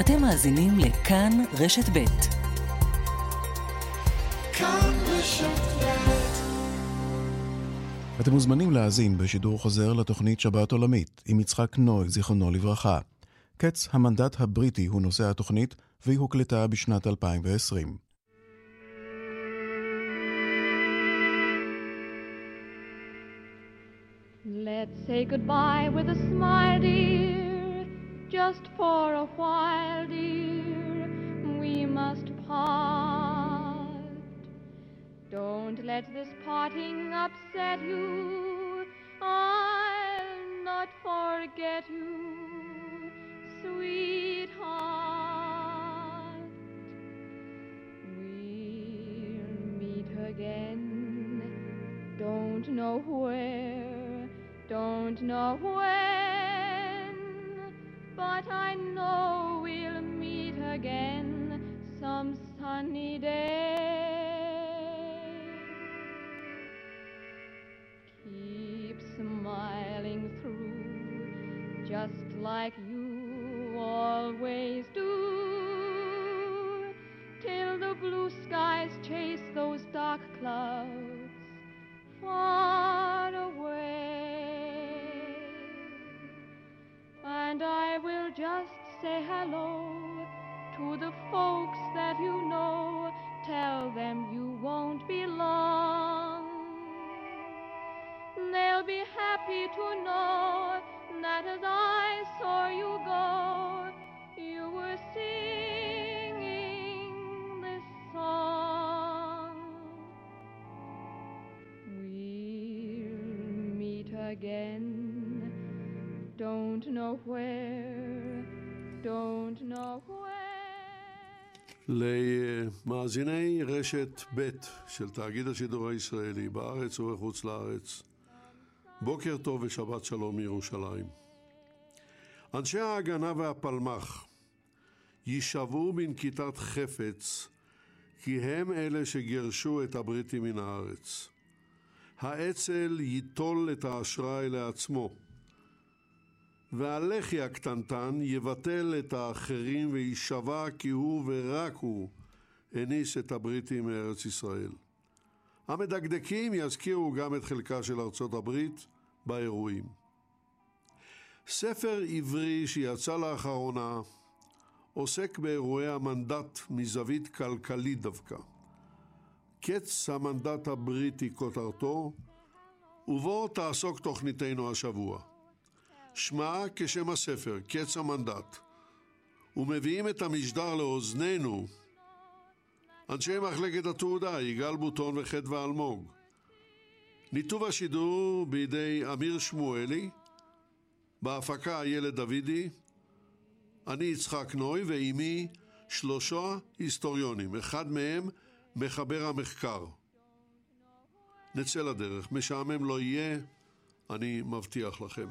אתם מאזינים לכאן רשת ב'. כאן רשת אתם מוזמנים להאזין בשידור חוזר לתוכנית שבת עולמית עם יצחק נוי, זיכרונו לברכה. קץ המנדט הבריטי הוא נושא התוכנית, והיא הוקלטה בשנת 2020. Let's say goodbye with a smile, dear, just for a while, dear, we must part. Don't let this parting upset you, I'll not forget you, sweetheart. We'll meet again, don't know where don't know when, but I know we'll meet again some sunny day. Keep smiling through, just like you always do, till the blue skies chase those dark clouds far away. And I will just say hello to the folks that you know. Tell them you won't be long. They'll be happy to know that as I saw you go, you were singing this song. We'll meet again Don't know where, don't know where. למאזיני רשת ב' של תאגיד השידור הישראלי בארץ ובחוץ לארץ, בוקר טוב ושבת שלום מירושלים. אנשי ההגנה והפלמ"ח יישבו בנקיטת חפץ כי הם אלה שגירשו את הבריטים מן הארץ. האצ"ל ייטול את האשראי לעצמו. והלחי הקטנטן יבטל את האחרים ויישבע כי הוא ורק הוא הניס את הבריטים מארץ ישראל. המדקדקים יזכירו גם את חלקה של ארצות הברית באירועים. ספר עברי שיצא לאחרונה עוסק באירועי המנדט מזווית כלכלית דווקא. קץ המנדט הבריטי כותרתו, ובו תעסוק תוכניתנו השבוע. שמה כשם הספר, קץ המנדט, ומביאים את המשדר לאוזנינו אנשי מחלקת התעודה, יגאל בוטון וחדווה אלמוג. ניתוב השידור בידי אמיר שמואלי, בהפקה איילת דוידי, אני יצחק נוי ועימי שלושה היסטוריונים, אחד מהם מחבר המחקר. נצא לדרך, משעמם לא יהיה, אני מבטיח לכם.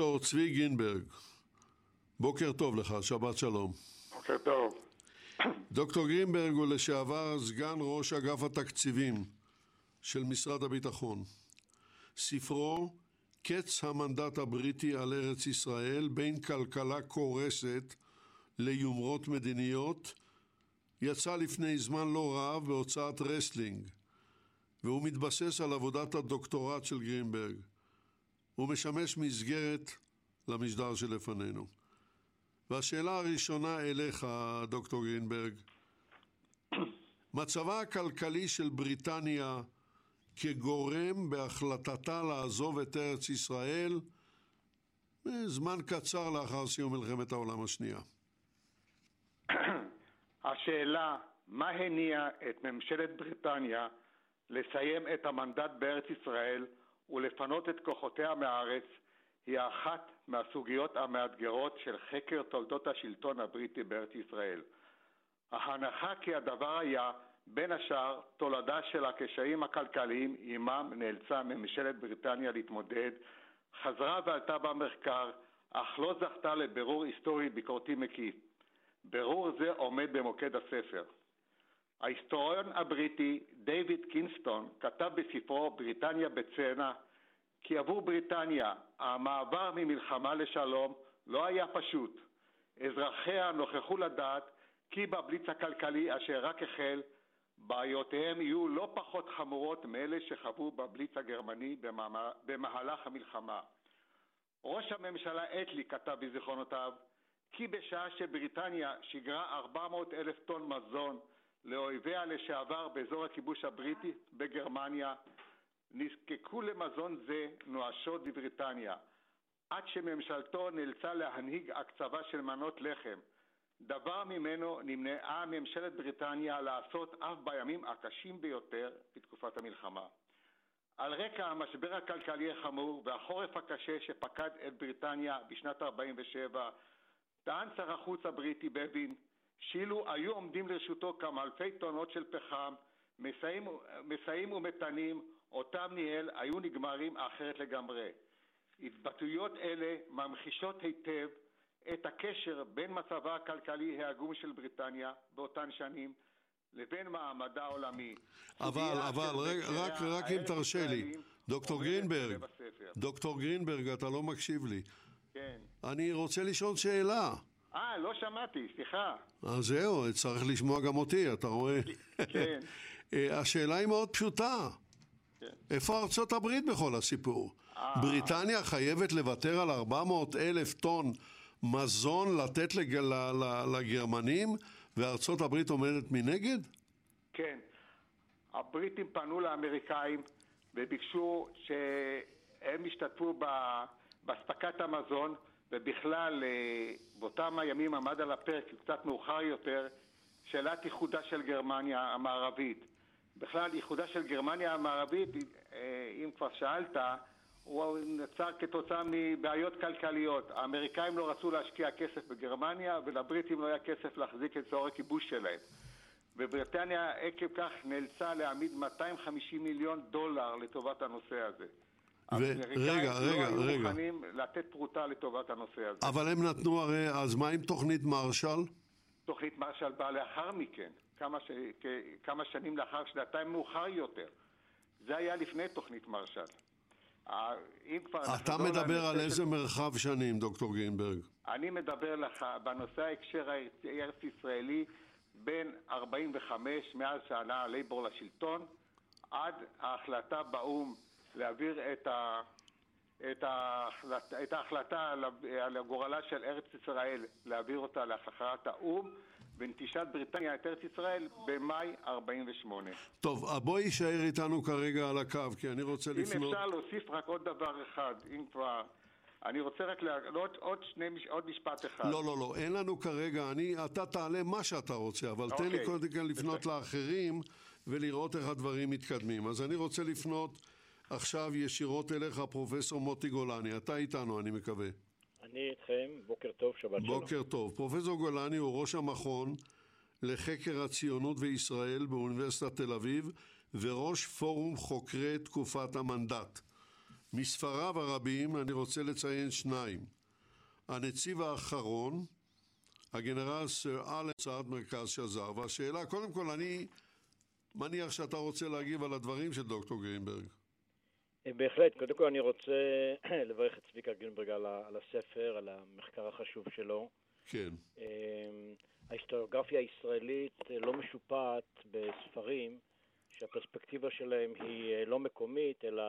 דוקטור צבי גרינברג, בוקר טוב לך, שבת שלום. בוקר טוב. דוקטור גרינברג הוא לשעבר סגן ראש אגף התקציבים של משרד הביטחון. ספרו קץ המנדט הבריטי על ארץ ישראל בין כלכלה קורסת ליומרות מדיניות יצא לפני זמן לא רב בהוצאת רסלינג והוא מתבסס על עבודת הדוקטורט של גרינברג. הוא משמש מסגרת למשדר שלפנינו. והשאלה הראשונה אליך, דוקטור גרינברג, מצבה הכלכלי של בריטניה כגורם בהחלטתה לעזוב את ארץ ישראל זמן קצר לאחר סיום מלחמת העולם השנייה. השאלה מה הניע את ממשלת בריטניה לסיים את המנדט בארץ ישראל ולפנות את כוחותיה מהארץ היא אחת מהסוגיות המאתגרות של חקר תולדות השלטון הבריטי בארץ ישראל. ההנחה כי הדבר היה בין השאר תולדה של הקשיים הכלכליים עמם נאלצה ממשלת בריטניה להתמודד, חזרה ועלתה במחקר, אך לא זכתה לבירור היסטורי ביקורתי מקיף. ברור זה עומד במוקד הספר. ההיסטוריון הבריטי דייוויד קינסטון כתב בספרו בריטניה בצנע כי עבור בריטניה המעבר ממלחמה לשלום לא היה פשוט. אזרחיה נוכחו לדעת כי בבליץ הכלכלי אשר רק החל, בעיותיהם יהיו לא פחות חמורות מאלה שחוו בבליץ הגרמני במהלך המלחמה. ראש הממשלה אטלי כתב בזיכרונותיו כי בשעה שבריטניה שיגרה 400 אלף טון מזון לאויביה לשעבר באזור הכיבוש הבריטי בגרמניה, נזקקו למזון זה נואשות בבריטניה, עד שממשלתו נאלצה להנהיג הקצבה של מנות לחם, דבר ממנו נמנעה ממשלת בריטניה לעשות אף בימים הקשים ביותר בתקופת המלחמה. על רקע המשבר הכלכלי החמור והחורף הקשה שפקד את בריטניה בשנת 47, טען שר החוץ הבריטי בבין שאילו היו עומדים לרשותו כמה אלפי טונות של פחם, מסעים, מסעים ומטענים, אותם ניהל, היו נגמרים אחרת לגמרי. התבטאויות אלה ממחישות היטב את הקשר בין מצבה הכלכלי העגום של בריטניה באותן שנים לבין מעמדה העולמי. אבל, אבל, רגע, רק, רק אם תרשה לי, דוקטור גרינברג, דוקטור גרינברג, אתה לא מקשיב לי. כן. אני רוצה לשאול שאלה. אה, לא שמעתי, סליחה. אז זהו, צריך לשמוע גם אותי, אתה רואה? כן. השאלה היא מאוד פשוטה. כן. איפה ארצות הברית בכל הסיפור? אה. בריטניה חייבת לוותר על 400 אלף טון מזון לתת לג... לגרמנים, וארצות הברית עומדת מנגד? כן. הבריטים פנו לאמריקאים וביקשו שהם ישתתפו באספקת המזון, ובכלל אה, באותם הימים עמד על הפרק, קצת מאוחר יותר, שאלת איחודה של גרמניה המערבית. בכלל, איחודה של גרמניה המערבית, אה, אם כבר שאלת, הוא נוצר כתוצאה מבעיות כלכליות. האמריקאים לא רצו להשקיע כסף בגרמניה ולבריטים לא היה כסף להחזיק את צורך הכיבוש שלהם. ובריטניה עקב כך נאלצה להעמיד 250 מיליון דולר לטובת הנושא הזה. רגע, רגע, לא רגע. היו מוכנים לתת פרוטה לטובת הנושא הזה. אבל הם נתנו הרי, אז מה עם תוכנית מרשל? תוכנית מרשל באה לאחר מכן, כמה, ש... כמה שנים לאחר, שנתיים מאוחר יותר. זה היה לפני תוכנית מרשל. אם כבר... אתה מדבר על איזה מרחב שנים, דוקטור גרינברג? אני מדבר לך בנושא ההקשר הארץ-ישראלי בין 45, מאז שעלה לייבור לשלטון, עד ההחלטה באו"ם להעביר את, ה, את, ההחלט, את ההחלטה על גורלה של ארץ ישראל, להעביר אותה להכרעת האו"ם, ונטישת בריטניה את ארץ ישראל במאי 48. טוב, בואי יישאר איתנו כרגע על הקו, כי אני רוצה אם לפנות... אם אפשר להוסיף רק עוד דבר אחד, אם כבר... אני רוצה רק להעלות עוד, שני, עוד משפט אחד. לא, לא, לא, אין לנו כרגע, אני, אתה תעלה מה שאתה רוצה, אבל תן לי אוקיי. קודם כל לפנות לאחרים ולראות איך הדברים מתקדמים. אז אני רוצה לפנות עכשיו ישירות אליך, פרופסור מוטי גולני. אתה איתנו, אני מקווה. אני איתכם, בוקר טוב, שבת שלום. בוקר טוב. פרופסור גולני הוא ראש המכון לחקר הציונות וישראל באוניברסיטת תל אביב וראש פורום חוקרי תקופת המנדט. מספריו הרבים אני רוצה לציין שניים. הנציב האחרון, הגנרל סר אלן צעד מרכז שזר, והשאלה, קודם כל אני מניח שאתה רוצה להגיב על הדברים של דוקטור גרינברג. אה, בהחלט, קודם כל אני רוצה לברך את צביקה גרינברג על, על הספר, על המחקר החשוב שלו. כן. אה, ההיסטוריוגרפיה הישראלית אה, לא משופעת בספרים שהפרספקטיבה שלהם היא אה, לא מקומית, אלא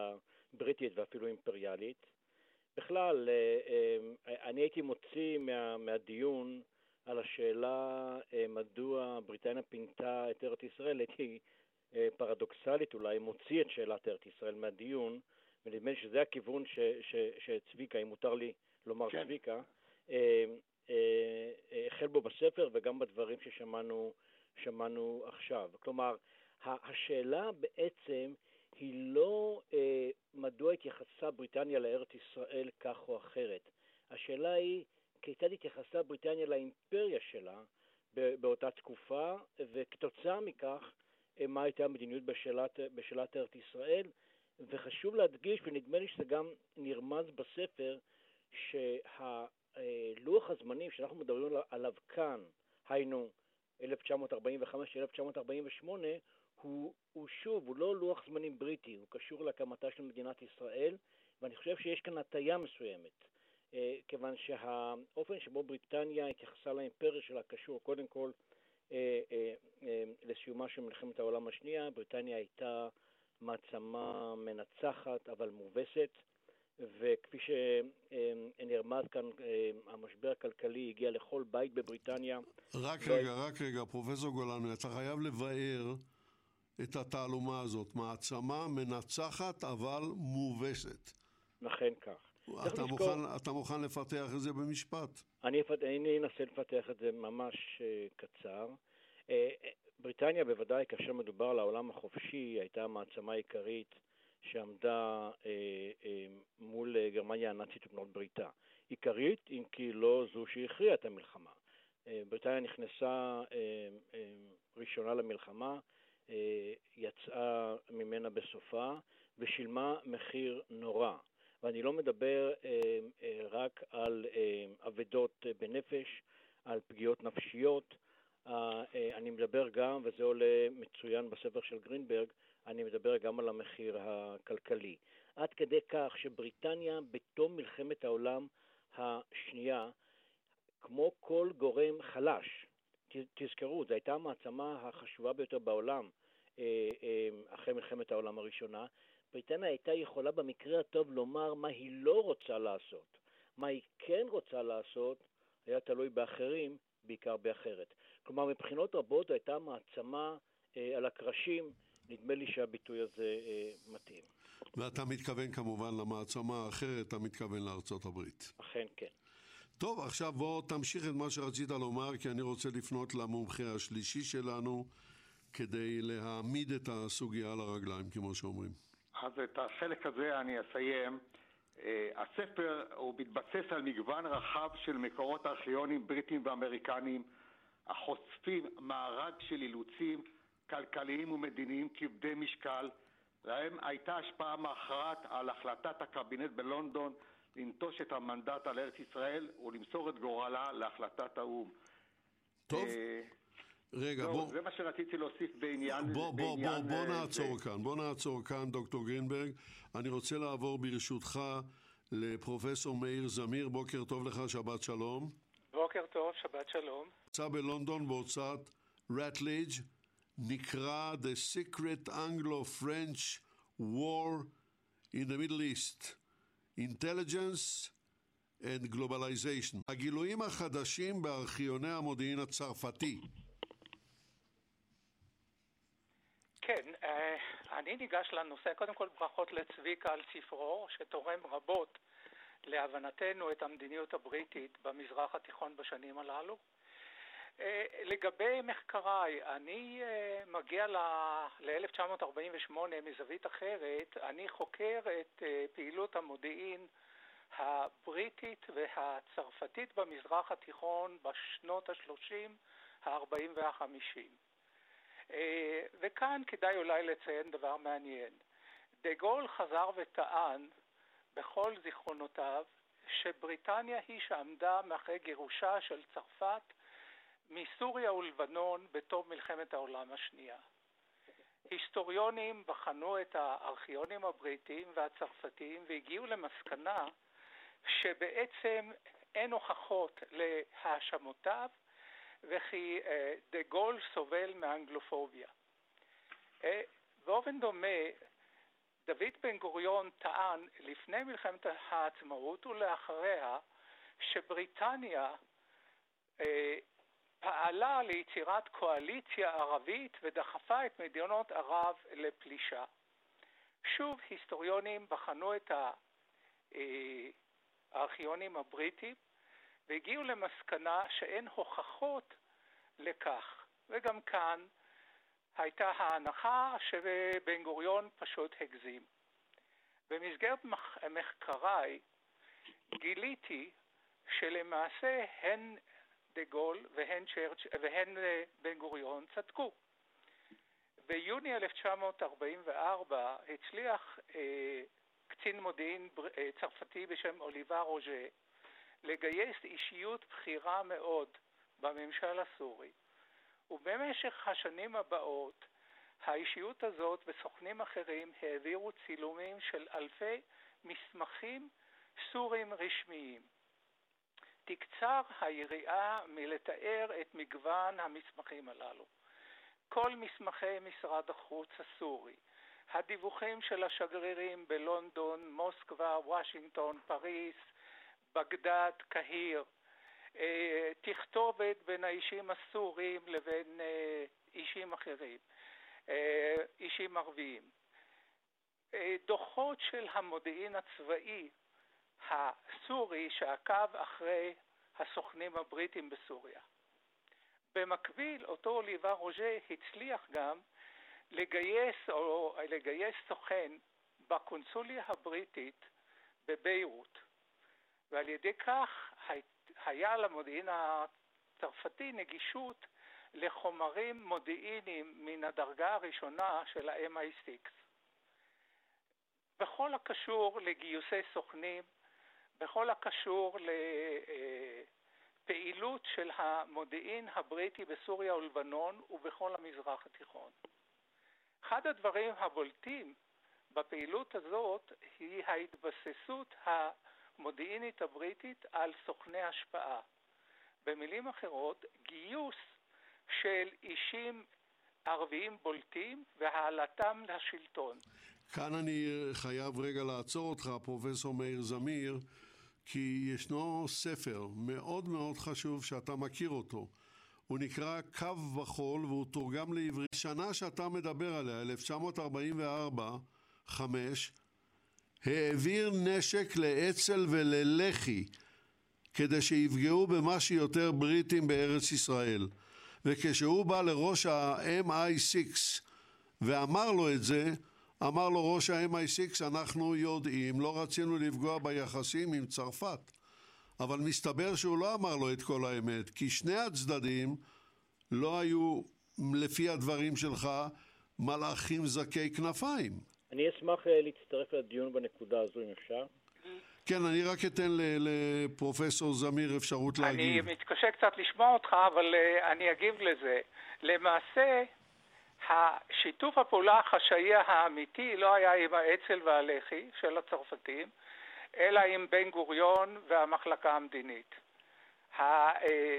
בריטית ואפילו אימפריאלית. בכלל, אה, אני הייתי מוציא מה, מהדיון על השאלה מדוע בריטניה פינתה את ארץ ישראל, הייתי פרדוקסלית אולי, מוציא את שאלת ארץ ישראל מהדיון, ונדמה לי שזה הכיוון ש, ש, שצביקה, אם מותר לי לומר כן. צביקה, אה, אה, אה, החל בו בספר וגם בדברים ששמענו שמענו עכשיו. כלומר, השאלה בעצם היא לא אה, מדוע התייחסה בריטניה לארץ ישראל כך או אחרת. השאלה היא כיצד התייחסה בריטניה לאימפריה שלה באותה תקופה, וכתוצאה מכך, אה, מה הייתה המדיניות בשאלת, בשאלת ארץ ישראל. וחשוב להדגיש, ונדמה לי שזה גם נרמז בספר, שהלוח הזמנים שאנחנו מדברים עליו כאן, היינו 1945-1948, הוא, הוא שוב, הוא לא לוח זמנים בריטי, הוא קשור להקמתה של מדינת ישראל, ואני חושב שיש כאן הטיה מסוימת, אה, כיוון שהאופן שבו בריטניה התייחסה לאימפריה שלה קשור קודם כל אה, אה, לסיומה של מלחמת העולם השנייה, בריטניה הייתה מעצמה מנצחת אבל מובסת, וכפי שנרמז כאן, המשבר הכלכלי הגיע לכל בית בבריטניה. רק ו... רגע, רק רגע, פרופסור גולני, אתה חייב לבאר את התעלומה הזאת, מעצמה מנצחת אבל מובסת. אכן כך. אתה מוכן, אתה מוכן לפתח את זה במשפט? אני, אני אנסה לפתח את זה ממש uh, קצר. Uh, בריטניה בוודאי, כאשר מדובר על העולם החופשי, הייתה המעצמה העיקרית שעמדה uh, uh, מול uh, גרמניה הנאצית ובנות בריתה. עיקרית, אם כי לא זו שהכריעה את המלחמה. Uh, בריטניה נכנסה uh, uh, ראשונה למלחמה, uh, יצאה ממנה בסופה ושילמה מחיר נורא. ואני לא מדבר אה, אה, רק על אה, אבדות בנפש, על פגיעות נפשיות, אני מדבר גם, וזה עולה מצוין בספר של גרינברג, אני מדבר גם על המחיר הכלכלי. עד כדי כך שבריטניה בתום מלחמת העולם השנייה, כמו כל גורם חלש, תזכרו, זו הייתה המעצמה החשובה ביותר בעולם אחרי מלחמת העולם הראשונה, בריטניה הייתה יכולה במקרה הטוב לומר מה היא לא רוצה לעשות. מה היא כן רוצה לעשות היה תלוי באחרים, בעיקר באחרת. כלומר, מבחינות רבות הייתה מעצמה אה, על הקרשים, נדמה לי שהביטוי הזה אה, מתאים. ואתה מתכוון כמובן למעצמה האחרת, אתה מתכוון לארצות הברית. אכן כן. טוב, עכשיו בוא תמשיך את מה שרצית לומר, כי אני רוצה לפנות למומחה השלישי שלנו כדי להעמיד את הסוגיה על הרגליים, כמו שאומרים. אז את החלק הזה אני אסיים. אה, הספר הוא מתבסס על מגוון רחב של מקורות ארכיונים בריטיים ואמריקניים החושפים מארג של אילוצים כלכליים ומדיניים כבדי משקל להם הייתה השפעה מכרעת על החלטת הקבינט בלונדון לנטוש את המנדט על ארץ ישראל ולמסור את גורלה להחלטת האו"ם. טוב. אה, רגע, לא, בוא... זה מה שרציתי להוסיף בעניין... בוא, בוא, בעניין בוא, בוא נעצור זה. כאן, בוא נעצור כאן, דוקטור גרינברג. אני רוצה לעבור ברשותך לפרופסור מאיר זמיר. בוקר טוב לך, שבת שלום. בוקר טוב, שבת שלום. יצא בלונדון בהוצאת רטליג' נקרא The Secret Anglo-French War in the Middle East. Intelligence and Globalization. הגילויים החדשים בארכיוני המודיעין הצרפתי. כן, אה, אני ניגש לנושא, קודם כל ברכות לצביקה על ספרו, שתורם רבות להבנתנו את המדיניות הבריטית במזרח התיכון בשנים הללו. אה, לגבי מחקריי, אני אה, מגיע ל-1948 מזווית אחרת, אני חוקר את פעילות המודיעין הבריטית והצרפתית במזרח התיכון בשנות ה-30, ה-40 וה-50. וכאן כדאי אולי לציין דבר מעניין. דה גול חזר וטען בכל זיכרונותיו שבריטניה היא שעמדה מאחורי גירושה של צרפת מסוריה ולבנון בתום מלחמת העולם השנייה. היסטוריונים בחנו את הארכיונים הבריטיים והצרפתיים והגיעו למסקנה שבעצם אין הוכחות להאשמותיו וכי אה, דה גול סובל מאנגלופוביה. אה, באופן דומה, דוד בן גוריון טען לפני מלחמת העצמאות ולאחריה שבריטניה אה, פעלה ליצירת קואליציה ערבית ודחפה את מדינות ערב לפלישה. שוב, היסטוריונים בחנו את הארכיונים הבריטיים והגיעו למסקנה שאין הוכחות לכך. וגם כאן הייתה ההנחה שבן גוריון פשוט הגזים. במסגרת מחקריי גיליתי שלמעשה הן דה גול והן, צ'רצ'... והן אה, בן גוריון צדקו. ביוני 1944 הצליח אה, קצין מודיעין אה, צרפתי בשם אוליבה רוז'ה לגייס אישיות בכירה מאוד בממשל הסורי, ובמשך השנים הבאות האישיות הזאת וסוכנים אחרים העבירו צילומים של אלפי מסמכים סורים רשמיים. תקצר היריעה מלתאר את מגוון המסמכים הללו. כל מסמכי משרד החוץ הסורי, הדיווחים של השגרירים בלונדון, מוסקבה, וושינגטון, פריס, בגדד, קהיר, תכתובת בין האישים הסורים לבין אה, אישים אחרים, אה, אישים ערביים, דוחות של המודיעין הצבאי הסורי שעקב אחרי הסוכנים הבריטים בסוריה. במקביל, אותו אוליבה רוז'ה הצליח גם לגייס, או לגייס סוכן בקונסוליה הבריטית בביירות, ועל ידי כך היה למודיעין הצרפתי נגישות לחומרים מודיעיניים מן הדרגה הראשונה של ה-MI6. בכל הקשור לגיוסי סוכנים, בכל הקשור לפעילות של המודיעין הבריטי בסוריה ולבנון ובכל המזרח התיכון. אחד הדברים הבולטים בפעילות הזאת היא ההתבססות המודיעינית הבריטית על סוכני השפעה. במילים אחרות, גיוס של אישים ערביים בולטים והעלתם לשלטון. כאן אני חייב רגע לעצור אותך, פרופסור מאיר זמיר, כי ישנו ספר מאוד מאוד חשוב שאתה מכיר אותו. הוא נקרא קו בחול והוא תורגם לעברית. שנה שאתה מדבר עליה, 1944, 5, העביר נשק לאצ"ל וללח"י כדי שיפגעו במה שיותר בריטים בארץ ישראל. וכשהוא בא לראש ה-MI6 ואמר לו את זה, אמר לו ראש ה-MI6, אנחנו יודעים, לא רצינו לפגוע ביחסים עם צרפת. אבל מסתבר שהוא לא אמר לו את כל האמת, כי שני הצדדים לא היו, לפי הדברים שלך, מלאכים זכי כנפיים. אני אשמח אה, להצטרף לדיון בנקודה הזו, אם אפשר. כן, אני רק אתן לפרופסור זמיר אפשרות להגיב. אני מתקשה קצת לשמוע אותך, אבל uh, אני אגיב לזה. למעשה, השיתוף הפעולה החשאי האמיתי לא היה עם האצ"ל והלח"י של הצרפתים, אלא עם בן גוריון והמחלקה המדינית.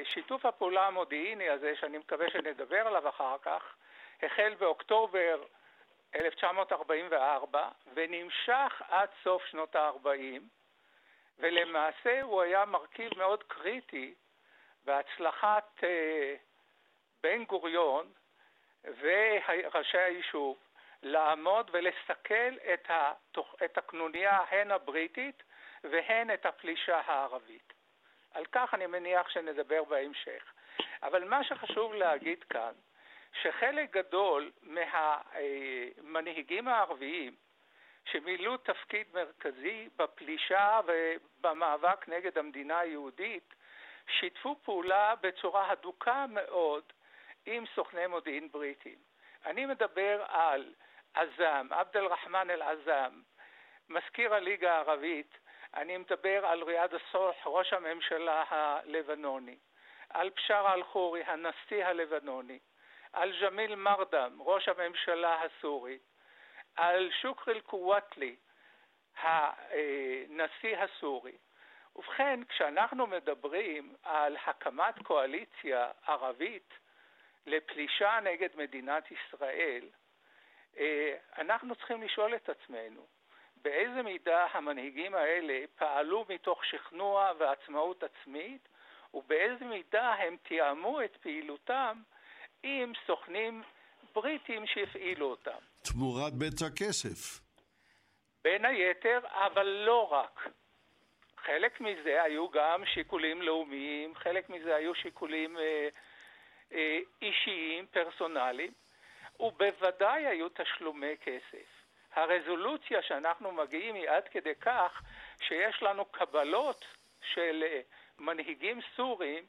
שיתוף הפעולה המודיעיני הזה, שאני מקווה שנדבר עליו אחר כך, החל באוקטובר 1944 ונמשך עד סוף שנות ה-40, ולמעשה הוא היה מרכיב מאוד קריטי בהצלחת אה, בן גוריון וראשי היישוב לעמוד ולסכל את, התוך, את הקנוניה הן הבריטית והן את הפלישה הערבית. על כך אני מניח שנדבר בהמשך. אבל מה שחשוב להגיד כאן, שחלק גדול מהמנהיגים הערביים שמילאו תפקיד מרכזי בפלישה ובמאבק נגד המדינה היהודית, שיתפו פעולה בצורה הדוקה מאוד עם סוכני מודיעין בריטים. אני מדבר על עזאם, עבד אל-רחמן אל-עזאם, מזכיר הליגה הערבית, אני מדבר על ריאד א-סולח, ראש הממשלה הלבנוני, על בשארה אל-חורי, הנשיא הלבנוני, על ג'מיל מרדם, ראש הממשלה הסורי, על שוקרי אל-קוואטלי, הנשיא הסורי. ובכן, כשאנחנו מדברים על הקמת קואליציה ערבית לפלישה נגד מדינת ישראל, אה, אנחנו צריכים לשאול את עצמנו, באיזה מידה המנהיגים האלה פעלו מתוך שכנוע ועצמאות עצמית, ובאיזה מידה הם תיאמו את פעילותם עם סוכנים בריטים שהפעילו אותם. תמורת בצע כסף. בין היתר, אבל לא רק. חלק מזה היו גם שיקולים לאומיים, חלק מזה היו שיקולים אה, אה, אישיים, פרסונליים, ובוודאי היו תשלומי כסף. הרזולוציה שאנחנו מגיעים היא עד כדי כך שיש לנו קבלות של אה, מנהיגים סורים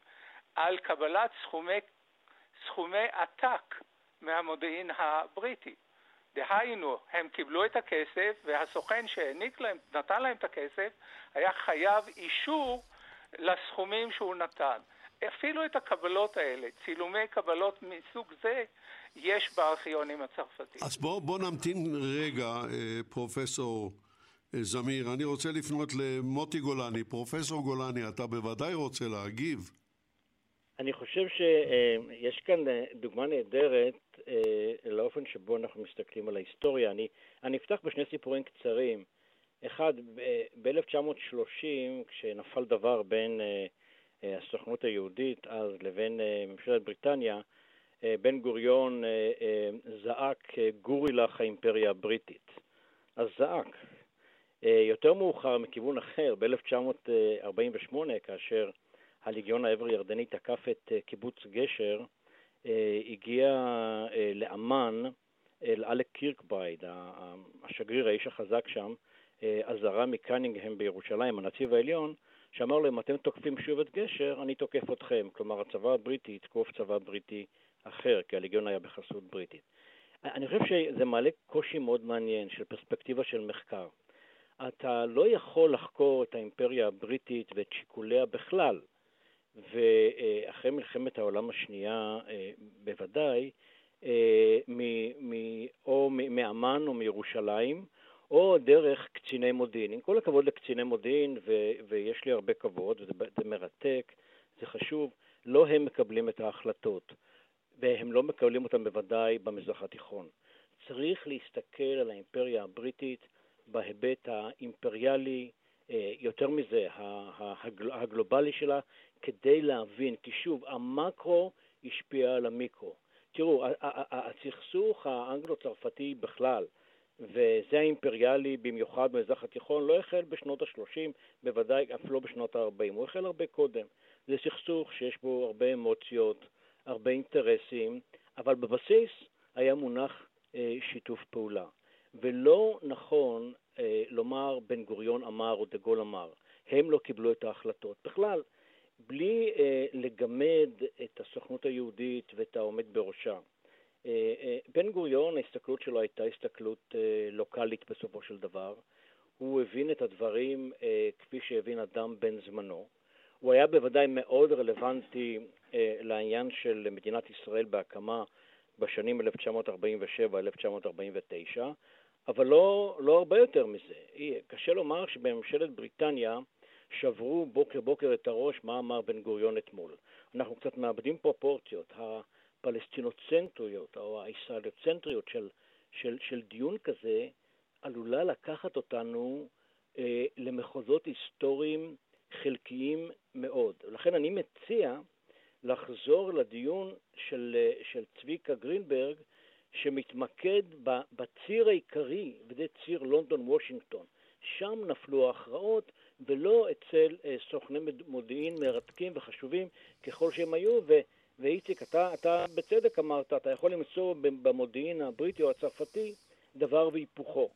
על קבלת סכומי, סכומי עתק מהמודיעין הבריטי. דהיינו, הם קיבלו את הכסף והסוכן שהעניק להם, נתן להם את הכסף, היה חייב אישור לסכומים שהוא נתן. אפילו את הקבלות האלה, צילומי קבלות מסוג זה, יש בארכיונים הצרפתיים. אז בוא, בוא נמתין רגע, אה, פרופסור אה, זמיר. אני רוצה לפנות למוטי גולני. פרופסור גולני, אתה בוודאי רוצה להגיב. אני חושב שיש כאן דוגמה נהדרת לאופן שבו אנחנו מסתכלים על ההיסטוריה. אני, אני אפתח בשני סיפורים קצרים. אחד, ב-1930, כשנפל דבר בין הסוכנות היהודית אז לבין ממשלת בריטניה, בן גוריון זעק גורי לך האימפריה הבריטית. אז זעק. יותר מאוחר, מכיוון אחר, ב-1948, כאשר הליגיון העבר ירדני תקף את קיבוץ גשר, הגיע לאמן אל אלק קירקבייד, השגריר, האיש החזק שם, אזהרה מקנינגהם בירושלים, הנציב העליון, שאמר להם, אתם תוקפים שוב את גשר, אני תוקף אתכם. כלומר, הצבא הבריטי יתקוף צבא בריטי אחר, כי הליגיון היה בחסות בריטית. אני חושב שזה מעלה קושי מאוד מעניין של פרספקטיבה של מחקר. אתה לא יכול לחקור את האימפריה הבריטית ואת שיקוליה בכלל, ואחרי מלחמת העולם השנייה בוודאי, או מאמ"ן או מירושלים, או דרך קציני מודיעין. עם כל הכבוד לקציני מודיעין, ו- ויש לי הרבה כבוד, וזה זה מרתק, זה חשוב, לא הם מקבלים את ההחלטות, והם לא מקבלים אותן בוודאי במזרח התיכון. צריך להסתכל על האימפריה הבריטית בהיבט האימפריאלי, יותר מזה, הגלובלי שלה, כדי להבין, כי שוב, המקרו השפיע על המיקרו. תראו, הסכסוך האנגלו-צרפתי בכלל, וזה האימפריאלי במיוחד במזרח התיכון, לא החל בשנות ה-30, בוודאי אף לא בשנות ה-40, הוא החל הרבה קודם. זה סכסוך שיש בו הרבה אמוציות, הרבה אינטרסים, אבל בבסיס היה מונח אה, שיתוף פעולה. ולא נכון אה, לומר בן גוריון אמר או דה גול אמר, הם לא קיבלו את ההחלטות. בכלל, בלי אה, לגמד את הסוכנות היהודית ואת העומד בראשה. אה, אה, בן גוריון, ההסתכלות שלו הייתה הסתכלות אה, לוקאלית בסופו של דבר. הוא הבין את הדברים אה, כפי שהבין אדם בן זמנו. הוא היה בוודאי מאוד רלוונטי אה, לעניין של מדינת ישראל בהקמה בשנים 1947-1949, אבל לא, לא הרבה יותר מזה. קשה לומר שבממשלת בריטניה שברו בוקר בוקר את הראש מה אמר בן גוריון אתמול. אנחנו קצת מאבדים פרופורציות. הפלסטינוצנטריות או הישראליוצנטריות של, של, של דיון כזה עלולה לקחת אותנו אה, למחוזות היסטוריים חלקיים מאוד. לכן אני מציע לחזור לדיון של, של צביקה גרינברג שמתמקד בציר העיקרי, וזה ציר לונדון-וושינגטון. שם נפלו ההכרעות ולא אצל אה, סוכני מודיעין מרתקים וחשובים ככל שהם היו, ואיציק, אתה, אתה בצדק אמרת, אתה יכול למצוא במודיעין הבריטי או הצרפתי דבר והיפוכו.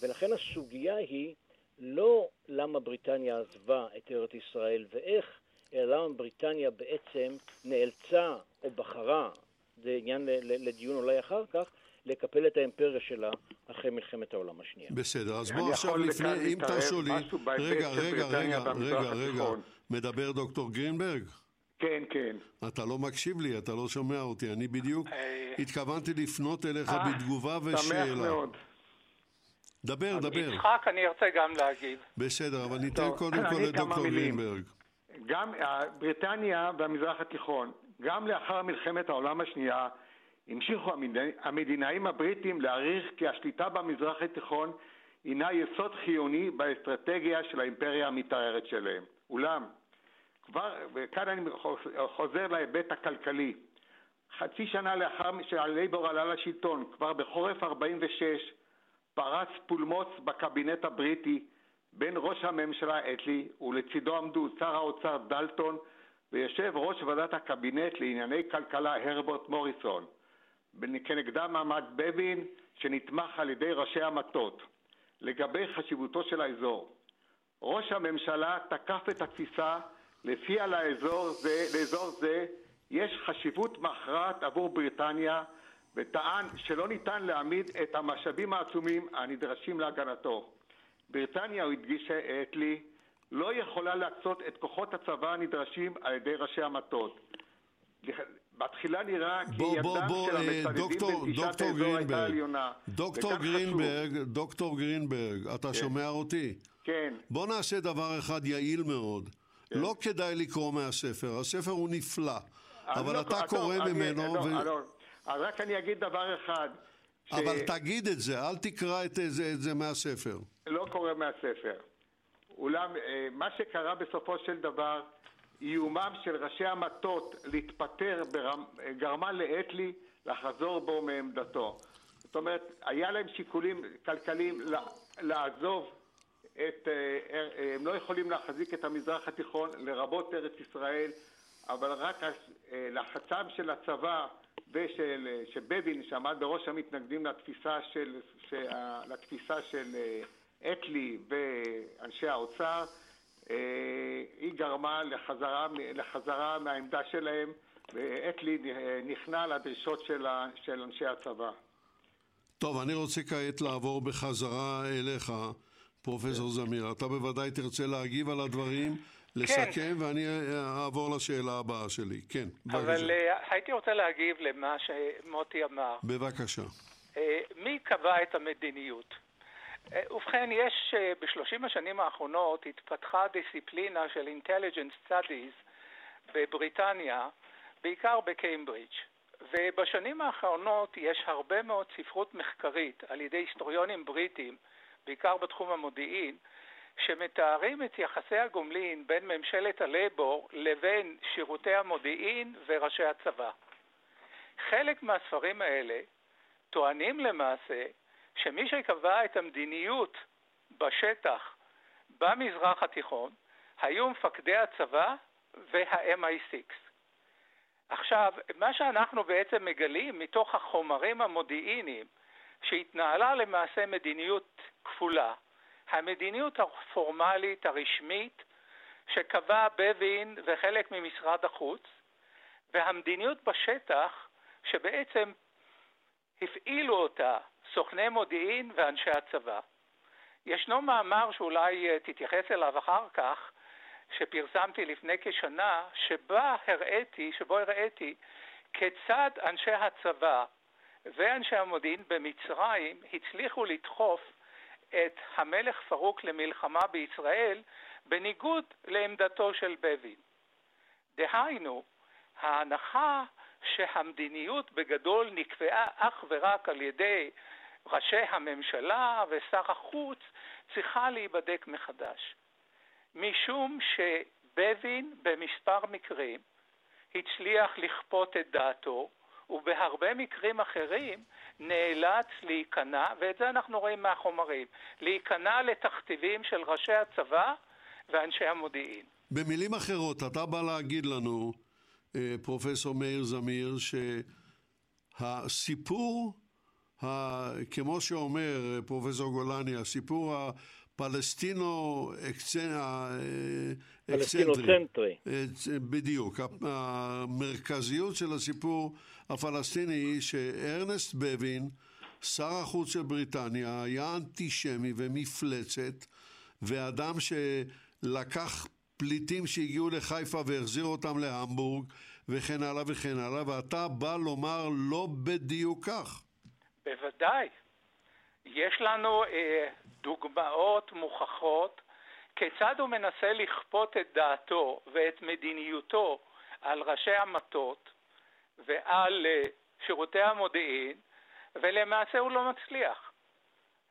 ולכן הסוגיה היא לא למה בריטניה עזבה את ארץ ישראל ואיך, אלא למה בריטניה בעצם נאלצה או בחרה, זה עניין לדיון אולי אחר כך, לקפל את האימפריה שלה אחרי מלחמת העולם השנייה. בסדר, אז בוא עכשיו לפני, אם תרשו לי, רגע, רגע, רגע, רגע, רגע, מדבר דוקטור גרינברג? כן, כן. אתה לא מקשיב לי, אתה לא שומע אותי, אני בדיוק אה, התכוונתי לפנות אליך אה, בתגובה ושאלה. שמח מאוד. דבר, דבר. יצחק, אני ארצה גם להגיד. בסדר, אבל ניתן קודם כל לדוקטור גרינברג. גם אה, בריטניה והמזרח התיכון, גם לאחר מלחמת העולם השנייה, המשיכו המדינאים הבריטים להעריך כי השליטה במזרח התיכון הינה יסוד חיוני באסטרטגיה של האימפריה המתארת שלהם. אולם, כבר, וכאן אני חוזר להיבט הכלכלי, חצי שנה לאחר שהלייבור עלה לשלטון, כבר בחורף 46, פרץ פולמוס בקבינט הבריטי בין ראש הממשלה אטלי ולצידו עמדו שר האוצר דלטון ויושב ראש ועדת הקבינט לענייני כלכלה הרברט מוריסון. כנגדם עמד בבין שנתמך על ידי ראשי המטות. לגבי חשיבותו של האזור, ראש הממשלה תקף את התפיסה לפיה לאזור זה, לאזור זה יש חשיבות מכרעת עבור בריטניה וטען שלא ניתן להעמיד את המשאבים העצומים הנדרשים להגנתו. בריטניה, הוא הדגיש אטלי, לא יכולה להקצות את כוחות הצבא הנדרשים על ידי ראשי המטות. בתחילה נראה כי בוא, ידם בוא, בוא, של אה, המצדדים דוקטור האזור הייתה עליונה. דוקטור גרינברג, דוקטור גרינברג, אתה כן. שומע אותי? כן, בוא נעשה דבר אחד יעיל מאוד. לא כדאי לקרוא מהספר, הספר הוא נפלא, אבל לא- אתה טוב, קורא אני- ממנו, לא, ו- לא, אז רק אני אגיד דבר אחד. ש- אבל תגיד את זה, אל תקרא את זה, את זה מהספר. לא קורא מהספר. אולם אה, מה שקרה בסופו של דבר, איומם של ראשי המטות להתפטר גרמה לאטלי לחזור בו מעמדתו. זאת אומרת, היה להם שיקולים כלכליים לעזוב את... אה, אה, הם לא יכולים להחזיק את המזרח התיכון, לרבות ארץ ישראל, אבל רק לחצם של הצבא ושל של בבין, שעמד בראש המתנגדים לתפיסה של, לתפיסה של אטלי ואנשי האוצר, אה, היא גרמה לחזרה, לחזרה מהעמדה שלהם, ואטלי נכנע לדרישות של, של אנשי הצבא. טוב, אני רוצה כעת לעבור בחזרה אליך, פרופסור זמיר. אתה בוודאי תרצה להגיב על הדברים, לסכם, ואני אה, אעבור לשאלה הבאה שלי. כן, בבקשה. אבל אה, הייתי רוצה להגיב למה שמוטי אמר. בבקשה. מי קבע את המדיניות? אה, ובכן, יש אה, בשלושים השנים האחרונות התפתחה דיסציפלינה של Intelligence Studies בבריטניה, בעיקר בקיימברידג'. ובשנים האחרונות יש הרבה מאוד ספרות מחקרית על ידי היסטוריונים בריטים, בעיקר בתחום המודיעין, שמתארים את יחסי הגומלין בין ממשלת הלייבור לבין שירותי המודיעין וראשי הצבא. חלק מהספרים האלה טוענים למעשה שמי שקבע את המדיניות בשטח במזרח התיכון היו מפקדי הצבא וה-MI6. עכשיו, מה שאנחנו בעצם מגלים מתוך החומרים המודיעיניים שהתנהלה למעשה מדיניות כפולה, המדיניות הפורמלית הרשמית שקבע בבין וחלק ממשרד החוץ, והמדיניות בשטח שבעצם הפעילו אותה סוכני מודיעין ואנשי הצבא. ישנו מאמר שאולי אה, תתייחס אליו אחר כך, שפרסמתי לפני כשנה, שבה הראיתי, שבו הראיתי כיצד אנשי הצבא ואנשי המודיעין במצרים הצליחו לדחוף את המלך פרוק למלחמה בישראל בניגוד לעמדתו של בבין. דהיינו, ההנחה שהמדיניות בגדול נקבעה אך ורק על ידי ראשי הממשלה ושר החוץ צריכה להיבדק מחדש. משום שבבין במספר מקרים הצליח לכפות את דעתו, ובהרבה מקרים אחרים נאלץ להיכנע, ואת זה אנחנו רואים מהחומרים, להיכנע לתכתיבים של ראשי הצבא ואנשי המודיעין. במילים אחרות, אתה בא להגיד לנו, אה, פרופסור מאיר זמיר, שהסיפור, כמו שאומר אה, פרופסור גולני, הסיפור הפלסטינו אה, אקצנטרי. אה, בדיוק, המרכזיות של הסיפור הפלסטיני היא שארנסט בבין, שר החוץ של בריטניה, היה אנטישמי ומפלצת, ואדם שלקח פליטים שהגיעו לחיפה והחזיר אותם להמבורג, וכן הלאה וכן הלאה, ואתה בא לומר לא בדיוק כך. בוודאי. יש לנו אה, דוגמאות מוכחות כיצד הוא מנסה לכפות את דעתו ואת מדיניותו על ראשי המטות ועל אה, שירותי המודיעין, ולמעשה הוא לא מצליח.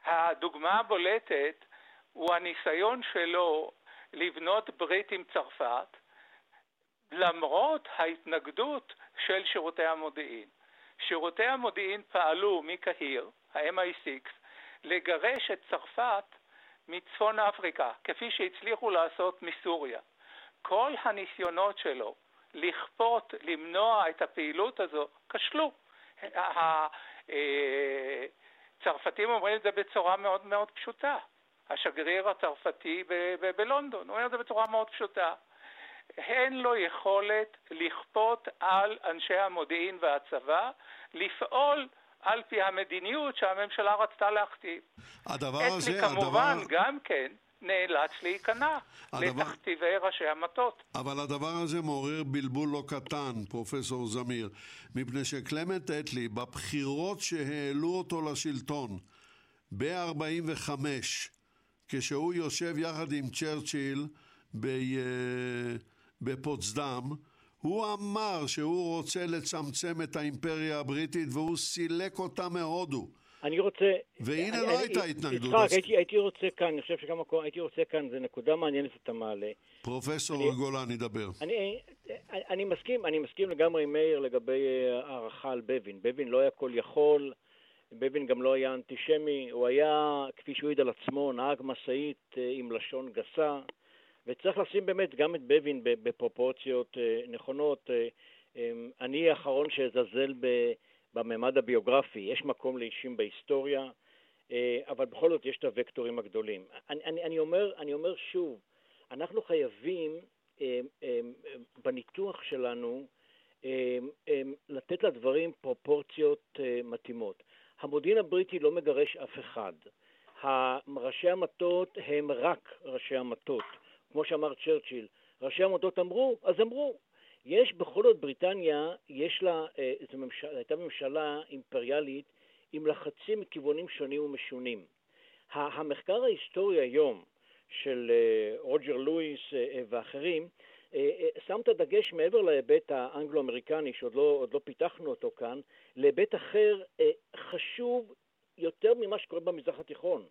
הדוגמה הבולטת הוא הניסיון שלו לבנות ברית עם צרפת, למרות ההתנגדות של שירותי המודיעין. שירותי המודיעין פעלו מקהיר, ה-MI6, לגרש את צרפת מצפון אפריקה, כפי שהצליחו לעשות מסוריה. כל הניסיונות שלו לכפות, למנוע את הפעילות הזו, כשלו. הצרפתים אומרים את זה בצורה מאוד מאוד פשוטה. השגריר הצרפתי בלונדון אומר את זה בצורה מאוד פשוטה. אין לו יכולת לכפות על אנשי המודיעין והצבא לפעול על פי המדיניות שהממשלה רצתה להכתיב. הדבר הזה, כמובן הדבר... גם כן נאלץ להיכנע הדבר... לתכתיבי ראשי המטות. אבל הדבר הזה מעורר בלבול לא קטן, פרופסור זמיר, מפני שקלמנט אטלי, בבחירות שהעלו אותו לשלטון ב-45, כשהוא יושב יחד עם צ'רצ'יל ב... בפוצדם, הוא אמר שהוא רוצה לצמצם את האימפריה הבריטית והוא סילק אותה מהודו. אני רוצה... והנה אני, לא אני, הייתה התנגדות. יצחק, הייתי, הייתי רוצה כאן, אני חושב שגם הייתי רוצה כאן, זו נקודה מעניינת שאתה מעלה. פרופסור אני, גולן ידבר. אני, אני, אני מסכים, אני מסכים לגמרי עם מאיר לגבי אה, הערכה על בבין. בבין לא היה כל יכול, בבין גם לא היה אנטישמי, הוא היה, כפי שהוא העיד על עצמו, נהג משאית אה, עם לשון גסה. וצריך לשים באמת גם את בבין בפרופורציות אה, נכונות. אה, אמ, אני האחרון שאזלזל בממד הביוגרפי, יש מקום לאישים בהיסטוריה, אה, אבל בכל זאת יש את הוקטורים הגדולים. אני, אני, אני, אומר, אני אומר שוב, אנחנו חייבים בניתוח שלנו לתת לדברים פרופורציות מתאימות. המודיעין הבריטי לא מגרש אף אחד. ראשי המטות הם רק ראשי המטות. כמו שאמר צ'רצ'יל, ראשי המוטות אמרו, אז אמרו. יש בכל זאת בריטניה, יש לה, אה, זו ממשלה, הייתה ממשלה אימפריאלית עם לחצים מכיוונים שונים ומשונים. המחקר ההיסטורי היום של אה, רוג'ר לואיס אה, ואחרים שם את הדגש מעבר להיבט האנגלו-אמריקני, שעוד לא, לא פיתחנו אותו כאן, להיבט אחר חשוב יותר ממה שקורה במזרח התיכון,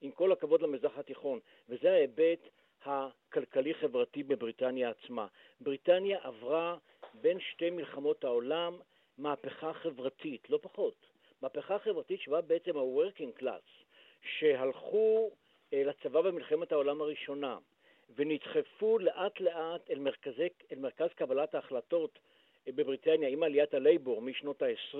עם כל הכבוד למזרח התיכון, וזה ההיבט הכלכלי-חברתי בבריטניה עצמה. בריטניה עברה בין שתי מלחמות העולם מהפכה חברתית, לא פחות. מהפכה חברתית שבה בעצם ה-working class, שהלכו אה, לצבא במלחמת העולם הראשונה ונדחפו לאט לאט אל, מרכזי, אל מרכז קבלת ההחלטות אה, בבריטניה עם עליית הלייבור משנות ה-20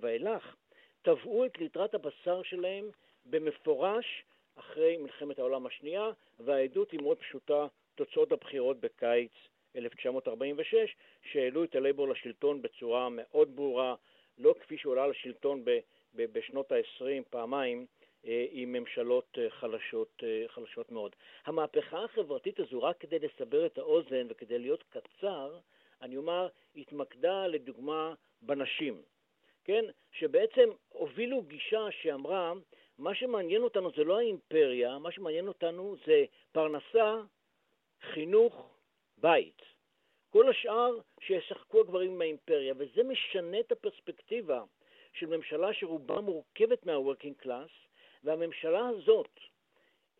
ואילך, טבעו את ליטרת הבשר שלהם במפורש אחרי מלחמת העולם השנייה, והעדות היא מאוד פשוטה, תוצאות הבחירות בקיץ 1946, שהעלו את הלייבור לשלטון בצורה מאוד ברורה, לא כפי שהוא עלה לשלטון ב- ב- בשנות ה-20 פעמיים, אה, עם ממשלות אה, חלשות, אה, חלשות מאוד. המהפכה החברתית הזו, רק כדי לסבר את האוזן וכדי להיות קצר, אני אומר, התמקדה לדוגמה בנשים, כן? שבעצם הובילו גישה שאמרה מה שמעניין אותנו זה לא האימפריה, מה שמעניין אותנו זה פרנסה, חינוך, בית. כל השאר שישחקו הגברים עם האימפריה, וזה משנה את הפרספקטיבה של ממשלה שרובה מורכבת מה-working class, והממשלה הזאת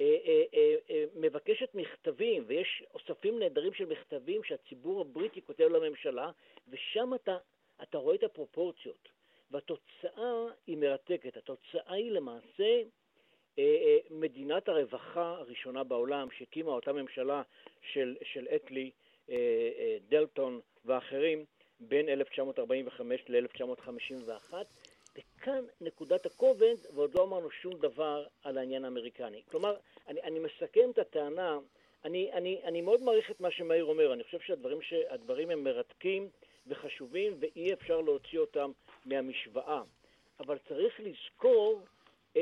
אה, אה, אה, אה, מבקשת מכתבים, ויש אוספים נהדרים של מכתבים שהציבור הבריטי כותב לממשלה, ושם אתה, אתה רואה את הפרופורציות. והתוצאה היא מרתקת. התוצאה היא למעשה אה, אה, מדינת הרווחה הראשונה בעולם שהקימה אותה ממשלה של, של אטלי, אה, דלטון ואחרים בין 1945 ל-1951, וכאן נקודת הכובד, ועוד לא אמרנו שום דבר על העניין האמריקני. כלומר, אני, אני מסכם את הטענה, אני, אני, אני מאוד מעריך את מה שמאיר אומר, אני חושב שהדברים הם מרתקים וחשובים ואי אפשר להוציא אותם מהמשוואה. אבל צריך לזכור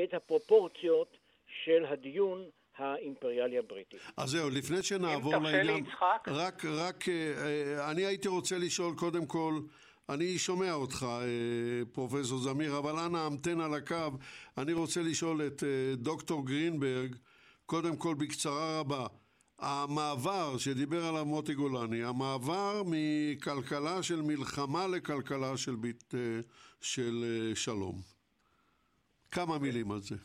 את הפרופורציות של הדיון האימפריאלי הבריטי. אז זהו, לפני שנעבור לעניין, רק, רק, אה, אני הייתי רוצה לשאול קודם כל, אני שומע אותך, אה, פרופסור זמיר, אבל אנא המתן על הקו. אני רוצה לשאול את אה, דוקטור גרינברג, קודם כל בקצרה רבה. המעבר שדיבר עליו מוטי גולני, המעבר מכלכלה של מלחמה לכלכלה של, בית, אה, של אה, שלום. כמה מילים על זה.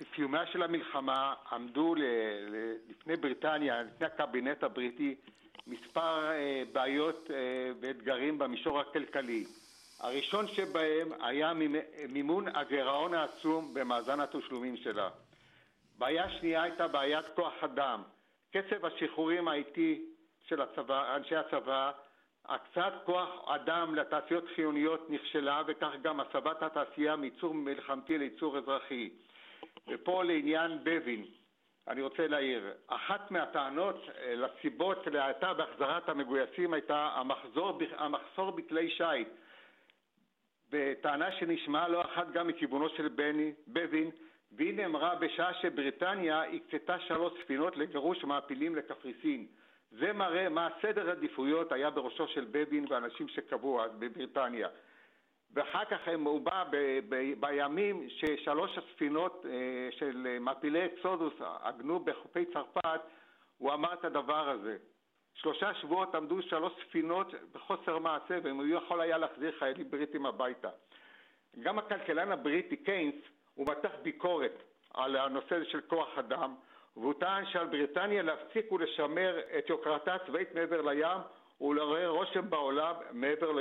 בסיומה אה, של המלחמה עמדו לפני בריטניה, לפני הקבינט הבריטי, מספר בעיות ואתגרים במישור הכלכלי. הראשון שבהם היה מימון הגירעון העצום במאזן התשלומים שלה. בעיה שנייה הייתה בעיית כוח אדם. קצב השחרורים האיטי של הצבא, אנשי הצבא, הקצאת כוח אדם לתעשיות חיוניות נכשלה וכך גם הסבת התעשייה מייצור מלחמתי לייצור אזרחי. ופה לעניין בבין, אני רוצה להעיר, אחת מהטענות אה, לסיבות להאטה בהחזרת המגויסים הייתה המחזור, המחסור בכלי שיט, בטענה שנשמעה לא אחת גם מכיוונו של בני, בבין והיא נאמרה בשעה שבריטניה הקצתה שלוש ספינות לגירוש מעפילים לקפריסין. זה מראה מה סדר עדיפויות היה בראשו של בבין ואנשים שקבעו אז בבריטניה. ואחר כך הוא בא ב, ב, בימים ששלוש הספינות אה, של מעפילי אקסודוס עגנו בחופי צרפת, הוא אמר את הדבר הזה. שלושה שבועות עמדו שלוש ספינות בחוסר מעשה והם יכול היה להחזיר חיילים בריטים הביתה. גם הכלכלן הבריטי קיינס הוא מתח ביקורת על הנושא של כוח אדם והוא טען שעל בריטניה להפסיק ולשמר את יוקרתה הצבאית מעבר לים ולעורר רושם בעולם מעבר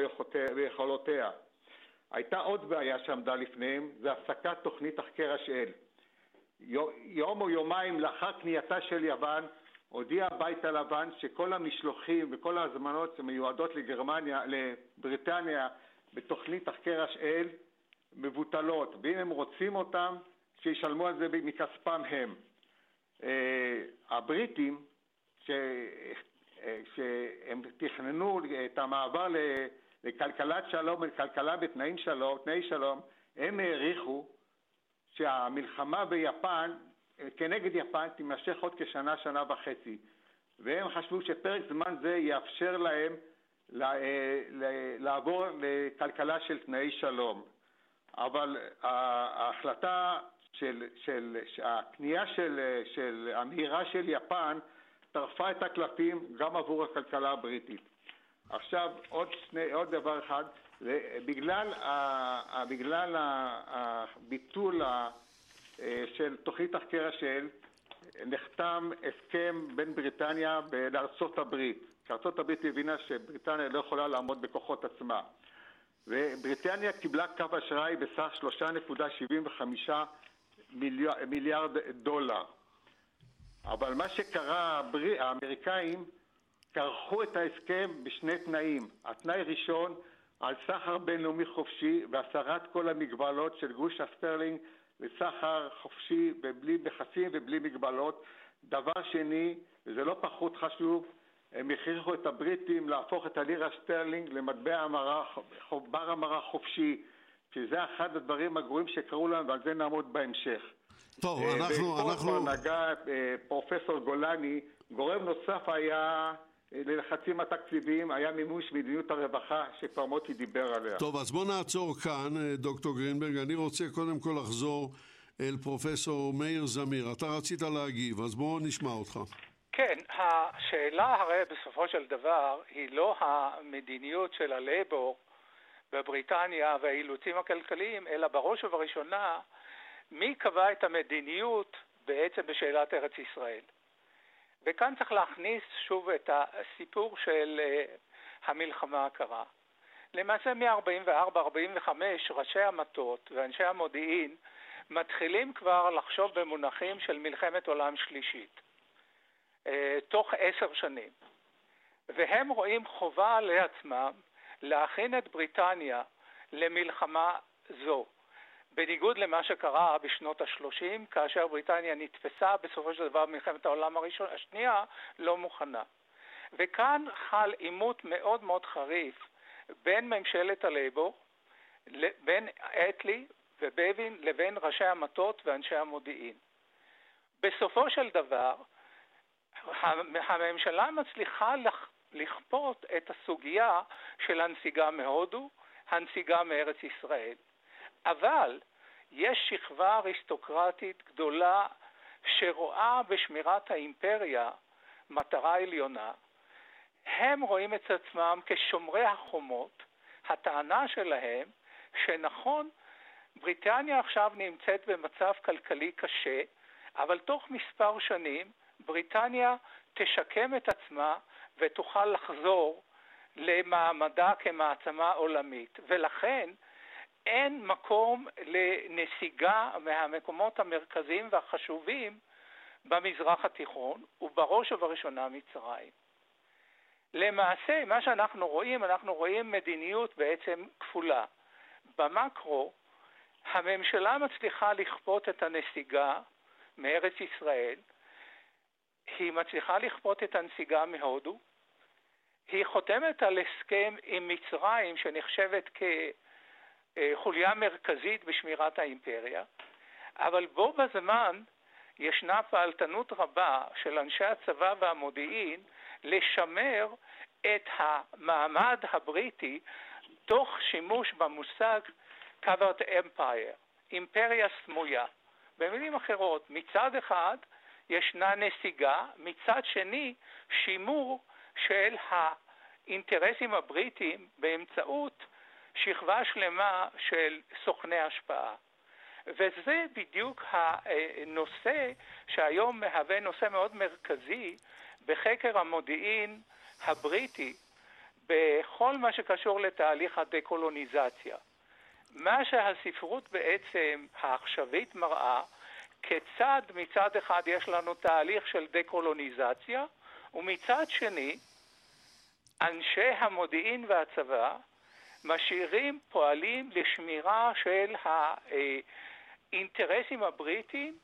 ליכולותיה. הייתה עוד בעיה שעמדה לפניהם, זה הפסקת תוכנית תחקר השאל. יום או יומיים לאחר כניעתה של יוון הודיע הבית הלבן שכל המשלוחים וכל ההזמנות שמיועדות לגרמניה, לבריטניה בתוכנית תחקר השאל מבוטלות, ואם הם רוצים אותם, שישלמו על זה מכספם הם. אה, הבריטים, ש... אה, שהם תכננו את המעבר לכלכלת שלום ולכלכלה בתנאים שלום, תנאי שלום, הם העריכו שהמלחמה ביפן, כנגד יפן, תימשך עוד כשנה, שנה וחצי. והם חשבו שפרק זמן זה יאפשר להם אה, לעבור לכלכלה של תנאי שלום. אבל ההחלטה של, של, הקנייה של, של המהירה של יפן טרפה את הקלפים גם עבור הכלכלה הבריטית. עכשיו עוד, שני, עוד דבר אחד, בגלל, ה, בגלל הביטול ה, אה, של תוכנית תחקר השל נחתם הסכם בין בריטניה לארצות הברית. כי ארצות הברית הבינה שבריטניה לא יכולה לעמוד בכוחות עצמה. ובריטניה קיבלה קו אשראי בסך 3.75 מיליארד דולר. אבל מה שקרה, האמריקאים כרכו את ההסכם בשני תנאים. התנאי ראשון, על סחר בינלאומי חופשי והסרת כל המגבלות של גוש הסטרלינג לסחר חופשי ובלי מכסים ובלי מגבלות. דבר שני, וזה לא פחות חשוב, הם הכריחו את הבריטים להפוך את הלירה סטרלינג למטבע המרה, בר המרה חופשי, שזה אחד הדברים הגרועים שקרו לנו ועל זה נעמוד בהמשך. טוב, אנחנו... ופה אנחנו... נגע אה, פרופסור גולני, גורם נוסף היה אה, ללחצים התקציביים היה מימוש מדיניות הרווחה שכבר מוטי דיבר עליה. טוב, אז בוא נעצור כאן, אה, דוקטור גרינברג. אני רוצה קודם כל לחזור אל פרופסור מאיר זמיר. אתה רצית להגיב, אז בואו נשמע אותך. כן, השאלה הרי בסופו של דבר היא לא המדיניות של הלייבור בבריטניה והאילוצים הכלכליים, אלא בראש ובראשונה מי קבע את המדיניות בעצם בשאלת ארץ ישראל. וכאן צריך להכניס שוב את הסיפור של אה, המלחמה הקרה. למעשה מ-44-45 ראשי המטות ואנשי המודיעין מתחילים כבר לחשוב במונחים של מלחמת עולם שלישית, תוך עשר שנים. והם רואים חובה לעצמם להכין את בריטניה למלחמה זו. בניגוד למה שקרה בשנות ה-30, כאשר בריטניה נתפסה בסופו של דבר במלחמת העולם הראשון, השנייה לא מוכנה. וכאן חל עימות מאוד מאוד חריף בין ממשלת הלייבור, בין אטלי ובבין לבין ראשי המטות ואנשי המודיעין. בסופו של דבר, הממשלה מצליחה לכפות את הסוגיה של הנסיגה מהודו, הנסיגה מארץ ישראל. אבל יש שכבה אריסטוקרטית גדולה שרואה בשמירת האימפריה מטרה עליונה. הם רואים את עצמם כשומרי החומות. הטענה שלהם שנכון, בריטניה עכשיו נמצאת במצב כלכלי קשה, אבל תוך מספר שנים בריטניה תשקם את עצמה ותוכל לחזור למעמדה כמעצמה עולמית. ולכן אין מקום לנסיגה מהמקומות המרכזיים והחשובים במזרח התיכון, ובראש ובראשונה מצרים. למעשה, מה שאנחנו רואים, אנחנו רואים מדיניות בעצם כפולה. במקרו, הממשלה מצליחה לכפות את הנסיגה מארץ ישראל, היא מצליחה לכפות את הנסיגה מהודו, היא חותמת על הסכם עם מצרים שנחשבת כ... חוליה מרכזית בשמירת האימפריה, אבל בו בזמן ישנה פעלתנות רבה של אנשי הצבא והמודיעין לשמר את המעמד הבריטי תוך שימוש במושג covered empire, אימפריה סמויה. במילים אחרות, מצד אחד ישנה נסיגה, מצד שני שימור של האינטרסים הבריטיים באמצעות שכבה שלמה של סוכני השפעה. וזה בדיוק הנושא שהיום מהווה נושא מאוד מרכזי בחקר המודיעין הבריטי בכל מה שקשור לתהליך הדקולוניזציה. מה שהספרות בעצם העכשווית מראה, כיצד מצד אחד יש לנו תהליך של דקולוניזציה, ומצד שני, אנשי המודיעין והצבא משאירים פועלים לשמירה של האינטרסים הבריטיים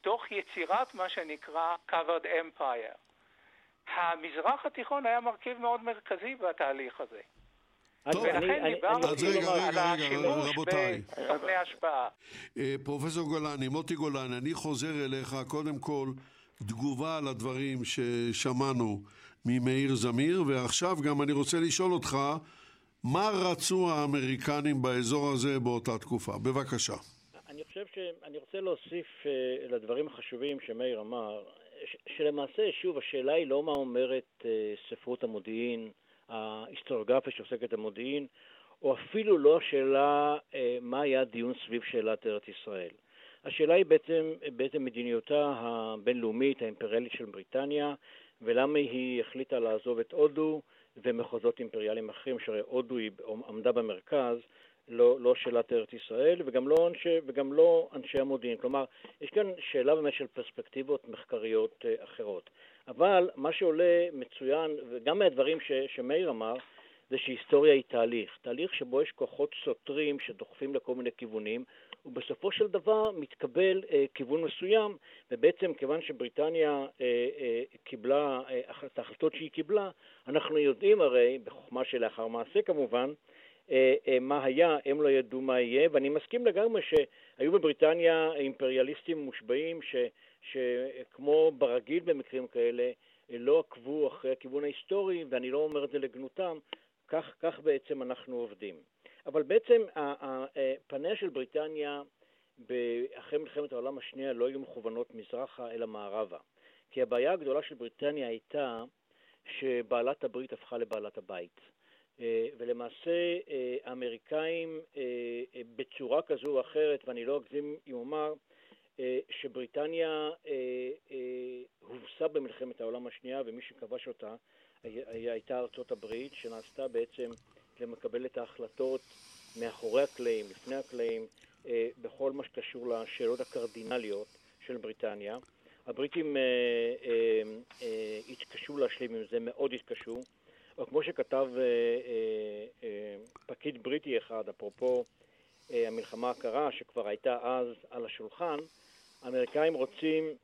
תוך יצירת מה שנקרא covered empire. המזרח התיכון היה מרכיב מאוד מרכזי בתהליך הזה. טוב, ולכן דיברנו אז רגע, על רגע, רגע, השימוש רבותיי. בסוכני השפעה. אה, פרופסור גולני, מוטי גולני, אני חוזר אליך, קודם כל, תגובה על הדברים ששמענו ממאיר זמיר, ועכשיו גם אני רוצה לשאול אותך, מה רצו האמריקנים באזור הזה באותה תקופה? בבקשה. אני חושב שאני רוצה להוסיף אה, לדברים החשובים שמאיר אמר, שלמעשה, שוב, השאלה היא לא מה אומרת אה, ספרות המודיעין, ההיסטוריוגרפיה שעוסקת במודיעין, או אפילו לא השאלה אה, מה היה הדיון סביב שאלת ארץ ישראל. השאלה היא בעצם, בעצם מדיניותה הבינלאומית, האימפריאלית של בריטניה, ולמה היא החליטה לעזוב את הודו ומחוזות אימפריאליים אחרים, שהרי הודו היא עמדה במרכז, לא, לא שאלת ארץ ישראל, וגם לא, אנשי, וגם לא אנשי המודיעין. כלומר, יש כאן שאלה באמת של פרספקטיבות מחקריות אה, אחרות. אבל מה שעולה מצוין, וגם מהדברים ש, שמאיר אמר, זה שהיסטוריה היא תהליך. תהליך שבו יש כוחות סותרים שדוחפים לכל מיני כיוונים, ובסופו של דבר מתקבל אה, כיוון מסוים, ובעצם כיוון שבריטניה אה, אה, קיבלה אה, את ההחלטות שהיא קיבלה, אנחנו יודעים הרי, בחוכמה שלאחר מעשה כמובן, אה, אה, מה היה, הם לא ידעו מה יהיה, ואני מסכים לגמרי שהיו בבריטניה אימפריאליסטים מושבעים ש, שכמו ברגיל במקרים כאלה, אה, לא עקבו אחרי הכיוון ההיסטורי, ואני לא אומר את זה לגנותם, כך, כך בעצם אנחנו עובדים. אבל בעצם פניה של בריטניה אחרי מלחמת העולם השנייה לא היו מכוונות מזרחה אלא מערבה. כי הבעיה הגדולה של בריטניה הייתה שבעלת הברית הפכה לבעלת הבית. אה, ולמעשה אה, האמריקאים אה, בצורה כזו או אחרת, ואני לא אגזים אם אומר, שבריטניה הובסה במלחמת העולם השנייה ומי שכבש אותה הייתה ארצות הברית, שנעשתה בעצם למקבל את ההחלטות מאחורי הקלעים, לפני הקלעים, בכל מה שקשור לשאלות הקרדינליות של בריטניה. הבריטים התקשו להשלים עם זה, מאוד התקשו. או כמו שכתב אה, אה, אה, פקיד בריטי אחד, אפרופו אה, המלחמה הקרה, שכבר הייתה אז על השולחן, האמריקאים רוצים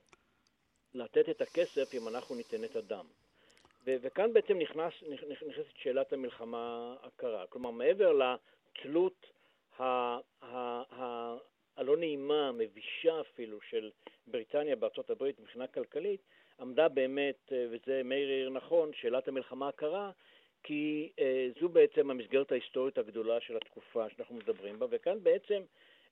לתת את הכסף אם אנחנו ניתן את הדם. ו- וכאן בעצם נכנס, נכנסת שאלת המלחמה הקרה. כלומר, מעבר לתלות ה- ה- ה- הלא נעימה, המבישה אפילו, של בריטניה בארצות הברית מבחינה כלכלית, עמדה באמת, אה, וזה מאיר העיר נכון, שאלת המלחמה הקרה, כי אה, זו בעצם המסגרת ההיסטורית הגדולה של התקופה שאנחנו מדברים בה, וכאן בעצם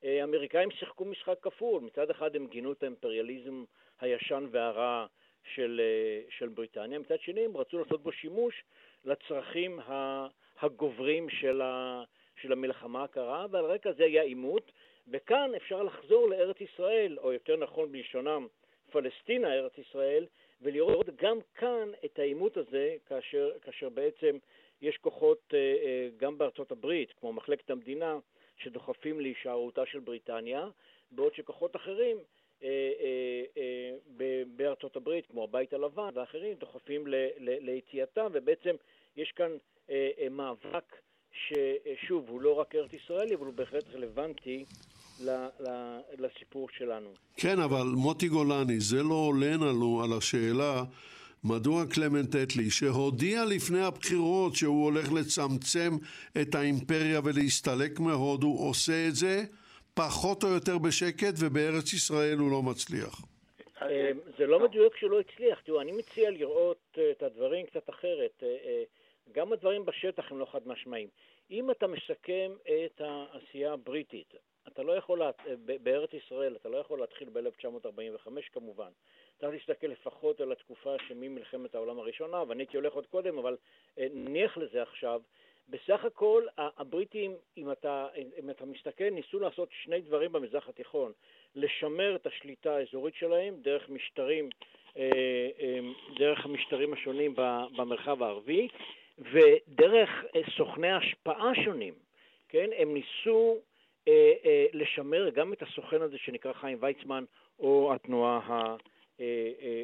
האמריקאים שיחקו משחק כפול. מצד אחד הם גינו את האימפריאליזם הישן והרע של, של בריטניה, מצד שני הם רצו לעשות בו שימוש לצרכים הגוברים של, ה, של המלחמה הקרה, ועל רקע זה היה עימות, וכאן אפשר לחזור לארץ ישראל, או יותר נכון בלשונם, פלסטינה, ארץ ישראל, ולראות גם כאן את העימות הזה, כאשר, כאשר בעצם יש כוחות אה, אה, גם בארצות הברית, כמו מחלקת המדינה, שדוחפים להישארותה של בריטניה, בעוד שכוחות אחרים אה, בארצות הברית, כמו הבית הלבן ואחרים, דוחפים ליציאתם, ובעצם יש כאן מאבק ששוב, הוא לא רק ארץ ישראלי, אבל הוא בהחלט רלוונטי לסיפור שלנו. כן, אבל מוטי גולני, זה לא עולה לנו על השאלה מדוע קלמנט אטלי, שהודיע לפני הבחירות שהוא הולך לצמצם את האימפריה ולהסתלק מהודו, עושה את זה פחות או יותר בשקט, ובארץ ישראל הוא לא מצליח. אה, זה לא מדויק שהוא לא הצליח. תראו, אני מציע לראות אה, את הדברים קצת אחרת. אה, גם הדברים בשטח הם לא חד משמעיים. אם אתה מסכם את העשייה הבריטית, אתה לא יכול, בארץ ישראל, אתה לא יכול להתחיל ב-1945 כמובן. צריך להסתכל לפחות על התקופה שממלחמת העולם הראשונה, ואני הייתי הולך עוד קודם, אבל נניח לזה עכשיו. בסך הכל הבריטים, אם אתה, אם אתה מסתכל, ניסו לעשות שני דברים במזרח התיכון. לשמר את השליטה האזורית שלהם דרך משטרים, אה, אה, דרך המשטרים השונים במרחב הערבי ודרך אה, סוכני השפעה שונים, כן? הם ניסו לשמר גם את הסוכן הזה שנקרא חיים ויצמן או התנועה, ה,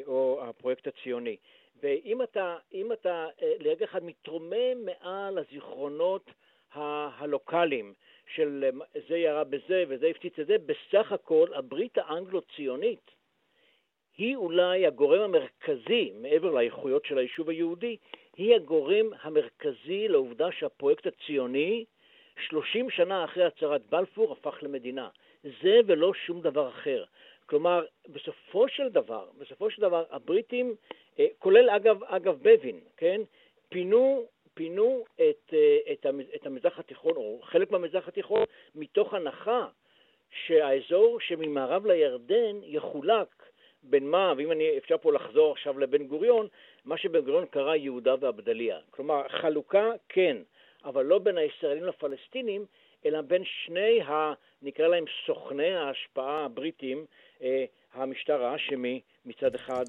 או הפרויקט הציוני. ואם אתה, אתה לרגע אחד מתרומם מעל הזיכרונות הלוקאליים של אה, זה ירה בזה וזה הפציץ את זה, בסך הכל הברית האנגלו-ציונית היא אולי הגורם המרכזי, מעבר לאיכויות של היישוב היהודי, היא הגורם המרכזי לעובדה שהפרויקט הציוני, 30 שנה אחרי הצהרת בלפור, הפך למדינה. זה ולא שום דבר אחר. כלומר, בסופו של דבר, בסופו של דבר, הבריטים, אה, כולל אגב, אגב בבין, כן, פינו פינו את, אה, את, את המזרח התיכון, או חלק מהמזרח התיכון, מתוך הנחה שהאזור שממערב לירדן יחולק בין מה, ואם אני, אפשר פה לחזור עכשיו לבן גוריון, מה שבן גוריון קרא יהודה והבדליה. כלומר, חלוקה כן, אבל לא בין הישראלים לפלסטינים, אלא בין שני, ה, נקרא להם סוכני ההשפעה הבריטים, אה, המשטר האשמי מצד אחד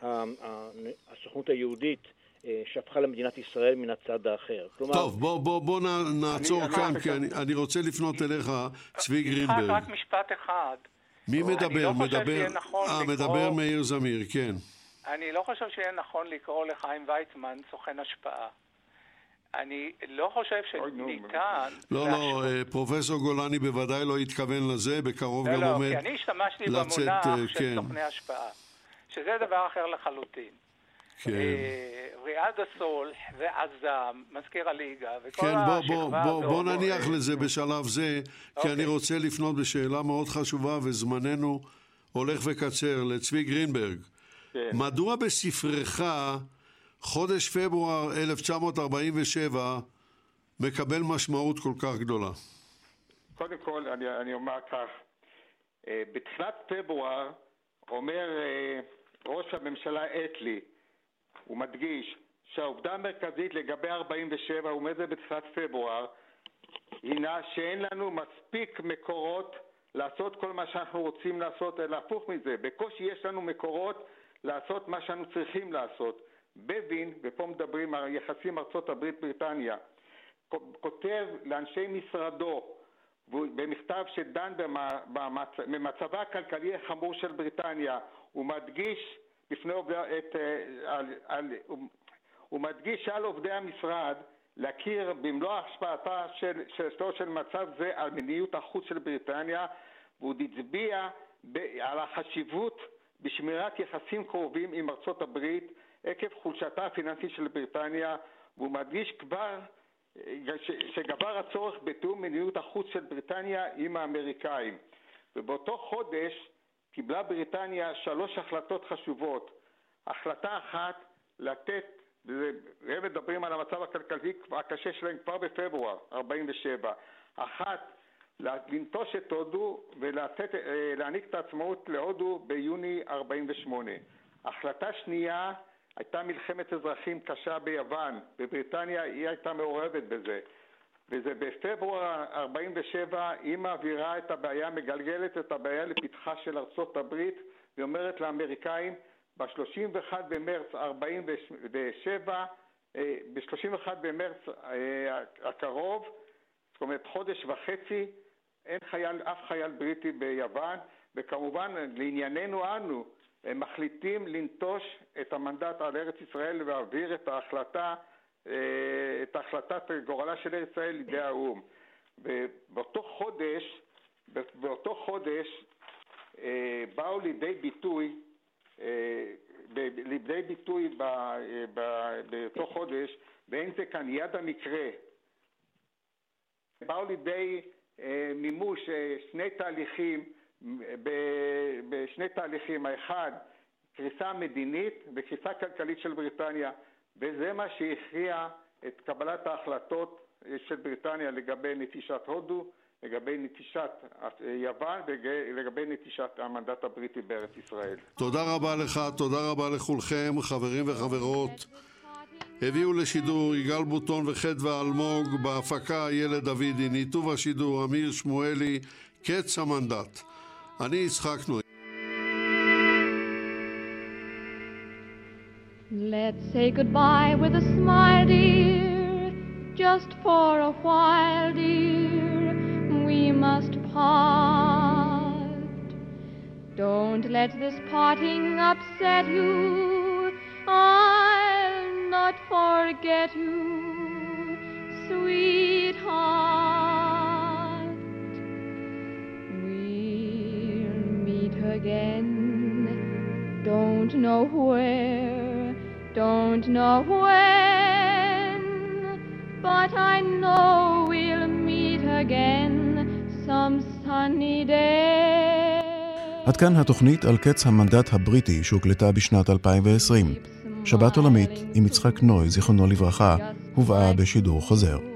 והסוכנות אה, היהודית אה, שהפכה למדינת ישראל מן הצד האחר. כלומר... טוב, בוא, בוא, בוא נעצור אני, כאן, כי אני, אני רוצה לפנות אליך, צבי גרינברג. רק משפט אחד. מי מדבר? לא מדבר... נכון 아, לקרוא... מדבר מאיר זמיר, כן. אני לא חושב שיהיה נכון לקרוא לחיים ויצמן סוכן השפעה. אני לא חושב שניתן... לא, לא, אה, פרופסור גולני בוודאי לא התכוון לזה, בקרוב לא, גם לא, עומד לצאת... לא, לא, כי אני השתמשתי במונח אה, של כן. סוכני השפעה, שזה דבר אחר לחלוטין. כן. אה, ריאד הסול ועזם, מזכיר הליגה, וכל כן, בוא, בוא, בוא, בוא נניח לזה בשלב זה, כי אוקיי. אני רוצה לפנות בשאלה מאוד חשובה, וזמננו הולך וקצר, לצבי גרינברג. כן. מדוע בספרך חודש פברואר 1947 מקבל משמעות כל כך גדולה? קודם כל, אני, אני אומר כך, אה, בתחילת פברואר אומר אה, ראש הממשלה אטלי, הוא מדגיש שהעובדה המרכזית לגבי 47, הוא אומר זה בתחילת פברואר, הינה שאין לנו מספיק מקורות לעשות כל מה שאנחנו רוצים לעשות, אלא הפוך מזה, בקושי יש לנו מקורות לעשות מה שאנו צריכים לעשות. בבין, ופה מדברים על יחסים ארצות הברית בריטניה, כותב לאנשי משרדו במכתב שדן במצבה הכלכלי החמור של בריטניה, הוא מדגיש בפני עובדי, את, אה, על, על, הוא מדגיש על עובדי המשרד להכיר במלוא השפעתה של, של, של מצב זה על מדיניות החוץ של בריטניה והוא הצביע על החשיבות בשמירת יחסים קרובים עם ארצות הברית עקב חולשתה הפיננסית של בריטניה והוא מדגיש כבר אה, שגבר הצורך בתיאום מדיניות החוץ של בריטניה עם האמריקאים ובאותו חודש קיבלה בריטניה שלוש החלטות חשובות. החלטה אחת, לתת, והם מדברים על המצב הכלכלי הקשה שלהם כבר בפברואר 47. אחת, לנטוש את הודו ולהעניק את העצמאות להודו ביוני 48. החלטה שנייה הייתה מלחמת אזרחים קשה ביוון, בבריטניה היא הייתה מעורבת בזה. וזה בפברואר 47 היא מעבירה את הבעיה, מגלגלת את הבעיה לפתחה של ארצות הברית ואומרת לאמריקאים ב-31 במרץ 47, ב-31 במרץ אה, הקרוב, זאת אומרת חודש וחצי, אין חייל, אף חייל בריטי ביוון, וכמובן לענייננו אנו, הם מחליטים לנטוש את המנדט על ארץ ישראל ולהעביר את ההחלטה אה, את החלטת גורלה של ארץ ישראל לידי האו"ם. ובאותו חודש, באותו חודש אה, באו לידי ביטוי, אה, לידי ביטוי באותו חודש, ואין זה כאן יד המקרה, באו לידי מימוש שני תהליכים, בשני תהליכים, האחד קריסה מדינית וקריסה כלכלית של בריטניה וזה מה שהכריע את קבלת ההחלטות של בריטניה לגבי נטישת הודו, לגבי נטישת יוון ולגבי נטישת המנדט הבריטי בארץ ישראל. תודה רבה לך, תודה רבה לכולכם, חברים וחברות. הביאו לשידור יגאל בוטון וחדווה אלמוג, בהפקה ילד דוידי, ניתוב השידור אמיר שמואלי, קץ המנדט. אני יצחק נוי. Let's say goodbye with a smile, dear, just for a while, dear. We must part. Don't let this parting upset you. I'll not forget you, sweetheart. Again. Don't know where don't know when, but I know we'll meet again some sunny day. עד כאן התוכנית על קץ המנדט הבריטי שהוקלטה בשנת 2020. שבת עולמית עם יצחק נוי, זיכרונו לברכה, הובאה בשידור חוזר.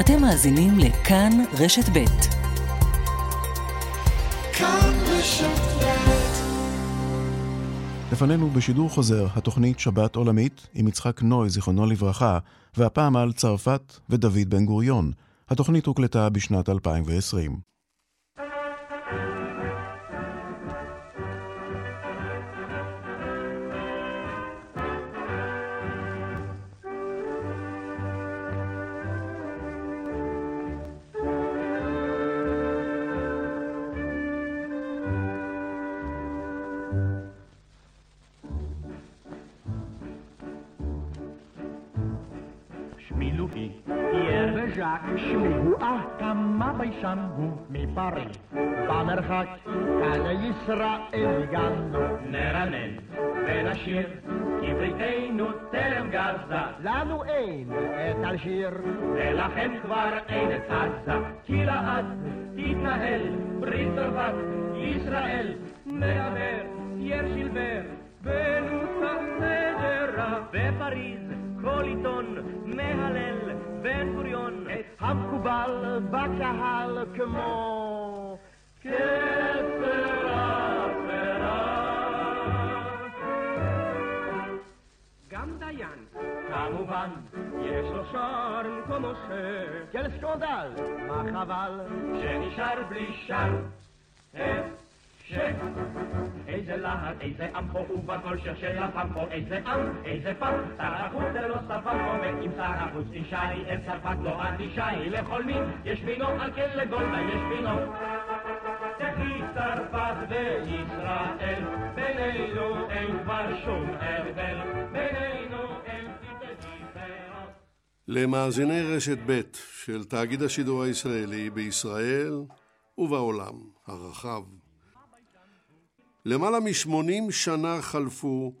אתם מאזינים לכאן רשת ב'. כאן רשת לפנינו בשידור חוזר התוכנית שבת עולמית עם יצחק נוי, זיכרונו לברכה, והפעם על צרפת ודוד בן גוריון. התוכנית הוקלטה בשנת 2020. ביישן הוא מפריז. במרחק כאן לישראל הגענו נרנן ונשיר כי בריתנו טרם גזה. לנו אין את אלשיר ולכן כבר אין את עזה. כי לעד תתנהל ברית צרפת ישראל מהמר פייר שילבר ונוסח נדרה בפריז כל עיתון מהלל בן גוריון המקובל בקהל כמו כסר גם דיין, כמובן, יש לו שרם כמו שר. כל סקונדל, מה חבל שנשאר בלי איזה להט, איזה עם פה ובכל שרשל הפמפו, איזה עם, איזה פעם, שר החוץ זה לא עומק, אם שר החוץ תשאלי, את צרפת לא אדישאי, לכל מין יש בינו, על כן לגולדה יש בינו. תחי צרפת וישראל, בינינו אין כבר שום הבדל, בינינו אין למאזיני רשת ב' של תאגיד השידור הישראלי בישראל ובעולם הרחב. למעלה מ-80 שנה חלפו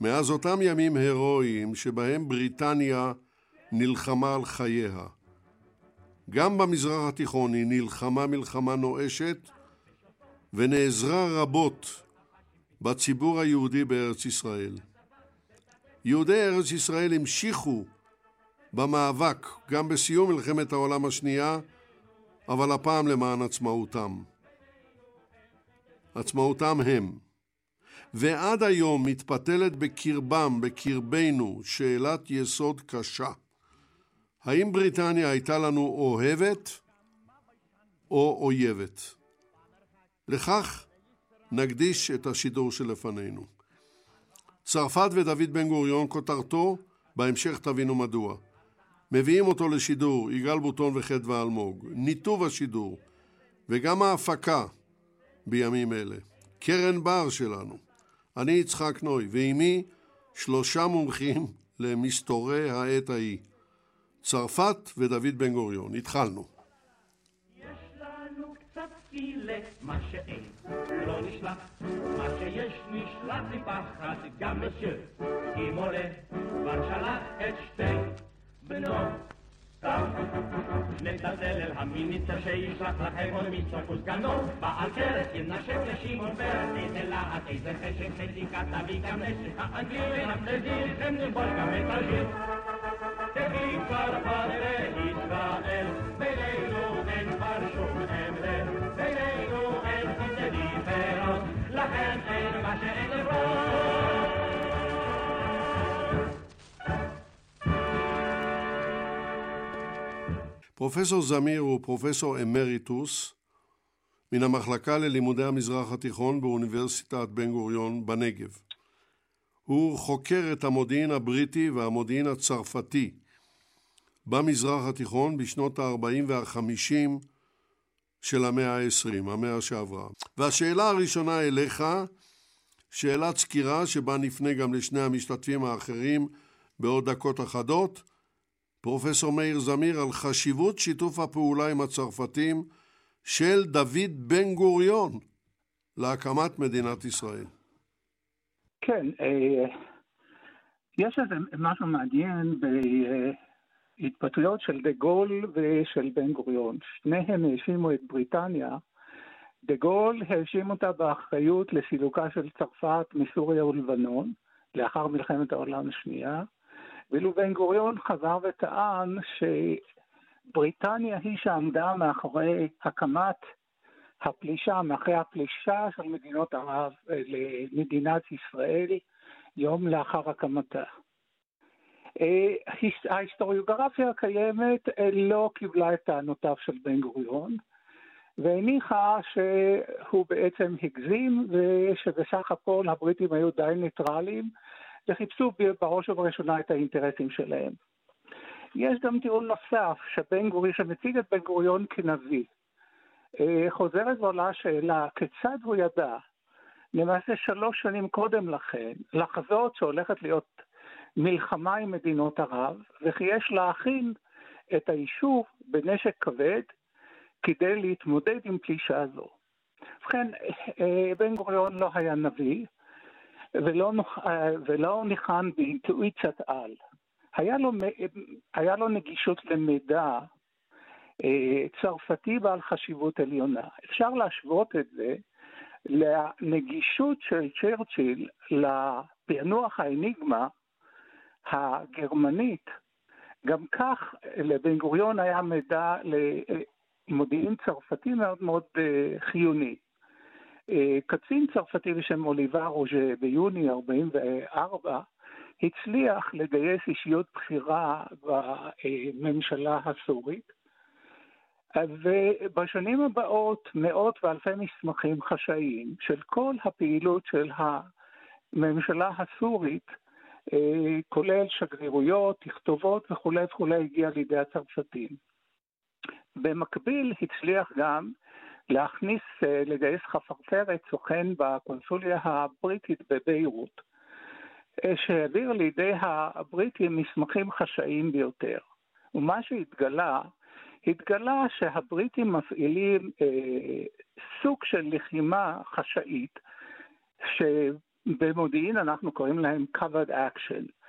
מאז אותם ימים הירואיים שבהם בריטניה נלחמה על חייה. גם במזרח התיכון היא נלחמה מלחמה נואשת ונעזרה רבות בציבור היהודי בארץ ישראל. יהודי ארץ ישראל המשיכו במאבק גם בסיום מלחמת העולם השנייה, אבל הפעם למען עצמאותם. עצמאותם הם. ועד היום מתפתלת בקרבם, בקרבנו, שאלת יסוד קשה. האם בריטניה הייתה לנו אוהבת או אויבת? לכך נקדיש את השידור שלפנינו. צרפת ודוד בן גוריון, כותרתו, בהמשך תבינו מדוע. מביאים אותו לשידור, יגאל בוטון וחדווה אלמוג. ניתוב השידור וגם ההפקה בימים אלה. קרן בר שלנו, אני יצחק נוי, ועימי שלושה מומחים למסתורי העת ההיא. צרפת ודוד בן גוריון. התחלנו. מה שאין לא נשלח, מה שיש נשלח מפחד גם לשיר. אם עולה כבר שלח את שתי בנו נצלצל אל המיניסטר שישלח לכם עוד מצחוק וסגנו בעל כרס ינשק לשמעון פרס איזה להט איזה חשק חציקה תביא גם נשק האנגלי ונפלזי לכם נלבוש גם את השיר תביא כבר פררי פרופסור זמיר הוא פרופסור אמריטוס מן המחלקה ללימודי המזרח התיכון באוניברסיטת בן גוריון בנגב. הוא חוקר את המודיעין הבריטי והמודיעין הצרפתי במזרח התיכון בשנות ה-40 וה-50 של המאה ה-20, המאה שעברה. והשאלה הראשונה אליך, שאלת סקירה שבה נפנה גם לשני המשתתפים האחרים בעוד דקות אחדות, פרופסור מאיר זמיר על חשיבות שיתוף הפעולה עם הצרפתים של דוד בן גוריון להקמת מדינת ישראל. כן, אה, יש איזה משהו מעניין בהתבטאויות של דה גול ושל בן גוריון. שניהם האשימו את בריטניה. דה גול האשים אותה באחריות לסילוקה של צרפת מסוריה ולבנון לאחר מלחמת העולם השנייה. ואילו בן גוריון חזר וטען שבריטניה היא שעמדה מאחורי הקמת הפלישה, מאחורי הפלישה של מדינות ערב אה, למדינת ישראל יום לאחר הקמתה. אה, ההיסטוריוגרפיה הקיימת אה, לא קיבלה את טענותיו של בן גוריון והניחה שהוא בעצם הגזים ושבסך הכל הבריטים היו די ניטרלים וחיפשו בראש ובראשונה את האינטרסים שלהם. יש גם טיעון נוסף, שבן גורי, שמציג את בן גוריון כנביא. אה, חוזרת ועולה השאלה, כיצד הוא ידע, למעשה שלוש שנים קודם לכן, לחזות שהולכת להיות מלחמה עם מדינות ערב, וכי יש להכין את היישוב בנשק כבד כדי להתמודד עם פלישה זו. ובכן, אה, בן גוריון לא היה נביא ולא, אה, ולא ניחן באינטואיציית על. היה לו, היה לו נגישות למידע אה, צרפתי בעל חשיבות עליונה. אפשר להשוות את זה לנגישות של צ'רצ'יל לפענוח האניגמה הגרמנית. גם כך לבן גוריון היה מידע למודיעין צרפתי מאוד מאוד אה, חיוני. אה, קצין צרפתי בשם אוליבר רוז'ה ביוני 44 הצליח לגייס אישיות בכירה בממשלה הסורית, ובשנים הבאות מאות ואלפי מסמכים חשאיים של כל הפעילות של הממשלה הסורית, אה, כולל שגרירויות, תכתובות וכולי וכולי, הגיע לידי הצרפתים. במקביל הצליח גם להכניס, אה, לגייס חפרפרת, סוכן בקונסוליה הבריטית בביירות, אה, שהעביר לידי הבריטים מסמכים חשאיים ביותר. ומה שהתגלה, התגלה שהבריטים מפעילים אה, סוג של לחימה חשאית, שבמודיעין אנחנו קוראים להם covered action.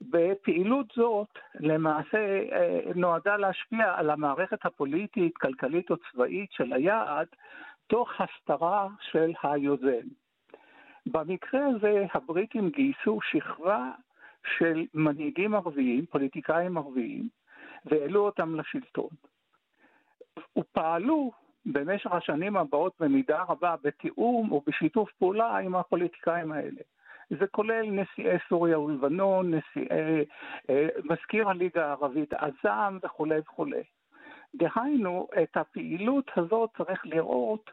בפעילות זאת למעשה אה, נועדה להשפיע על המערכת הפוליטית, כלכלית או צבאית של היעד, תוך הסתרה של היוזם. במקרה הזה הבריטים גייסו שכבה של מנהיגים ערביים, פוליטיקאים ערביים, והעלו אותם לשלטון. ופעלו במשך השנים הבאות במידה רבה בתיאום ובשיתוף פעולה עם הפוליטיקאים האלה. זה כולל נשיאי סוריה ולבנון, נשיאי, אה, מזכיר הליגה הערבית עזאם וכולי וכולי. דהיינו, את הפעילות הזאת צריך לראות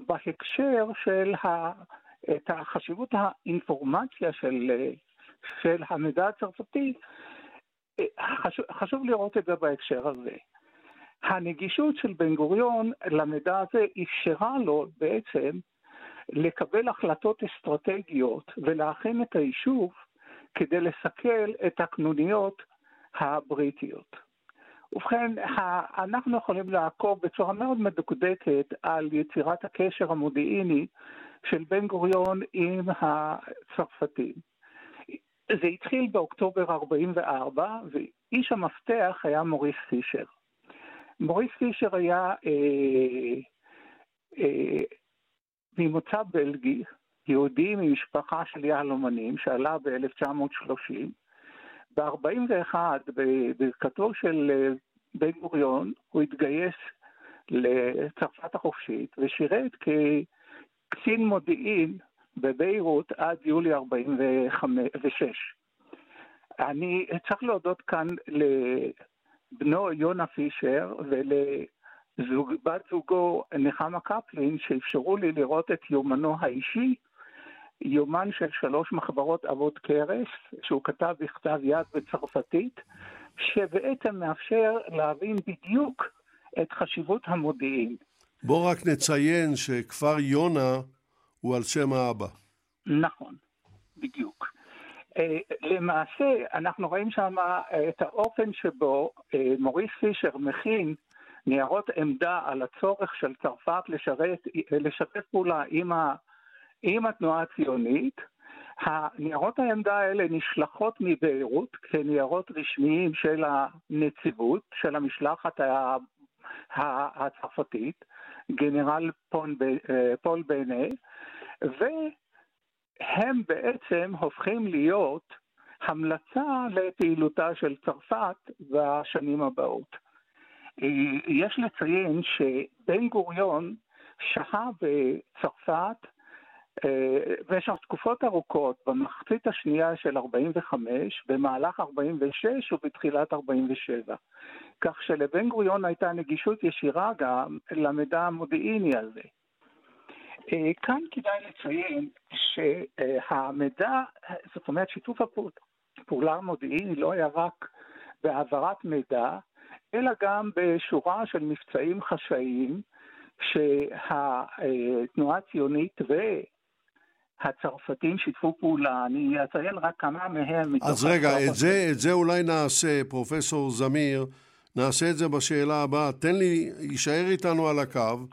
בהקשר של ה, את החשיבות האינפורמציה של, של המידע הצרפתי, חשוב, חשוב לראות את זה בהקשר הזה. הנגישות של בן גוריון למידע הזה אפשרה לו בעצם לקבל החלטות אסטרטגיות ולהכין את היישוב כדי לסכל את הקנוניות הבריטיות. ובכן, אנחנו יכולים לעקוב בצורה מאוד מדוקדקת על יצירת הקשר המודיעיני של בן גוריון עם הצרפתים. זה התחיל באוקטובר 44, ואיש המפתח היה מוריס פישר. מוריס פישר היה אה, אה, ממוצא בלגי, יהודי ממשפחה של יהלומנים שעלה ב-1930. ב-41, בברכתו של אה, בן גוריון, הוא התגייס לצרפת החופשית ושירת כקצין מודיעין בביירות עד יולי 46. אני צריך להודות כאן לבנו יונה פישר ול... זוג, בת זוגו נחמה קפלין, שאפשרו לי לראות את יומנו האישי, יומן של שלוש מחברות אבות קרס, שהוא כתב בכתב יד בצרפתית, שבעצם מאפשר להבין בדיוק את חשיבות המודיעין. בוא רק נציין שכפר יונה הוא על שם האבא. נכון, בדיוק. אה, למעשה, אנחנו רואים שם את האופן שבו אה, מוריס פישר מכין ניירות עמדה על הצורך של צרפת לשרת, לשתף פעולה עם, ה, עם התנועה הציונית. הניירות העמדה האלה נשלחות מביירות כניירות רשמיים של הנציבות, של המשלחת הצרפתית, גנרל פול, פול בנה, והם בעצם הופכים להיות המלצה לפעילותה של צרפת בשנים הבאות. יש לציין שבן גוריון שהה בצרפת אה, במשך תקופות ארוכות, במחצית השנייה של 45, במהלך 46 ובתחילת 47. כך שלבן גוריון הייתה נגישות ישירה גם למידע המודיעיני הזה. אה, כאן כדאי לציין שהמידע, זאת אומרת שיתוף הפעולה המודיעיני לא היה רק בהעברת מידע, אלא גם בשורה של מבצעים חשאיים שהתנועה הציונית הצרפתים שיתפו פעולה, אני אציין רק כמה מהם. אז רגע, את זה, את זה אולי נעשה, פרופסור זמיר, נעשה את זה בשאלה הבאה. תן לי, יישאר איתנו על הקו,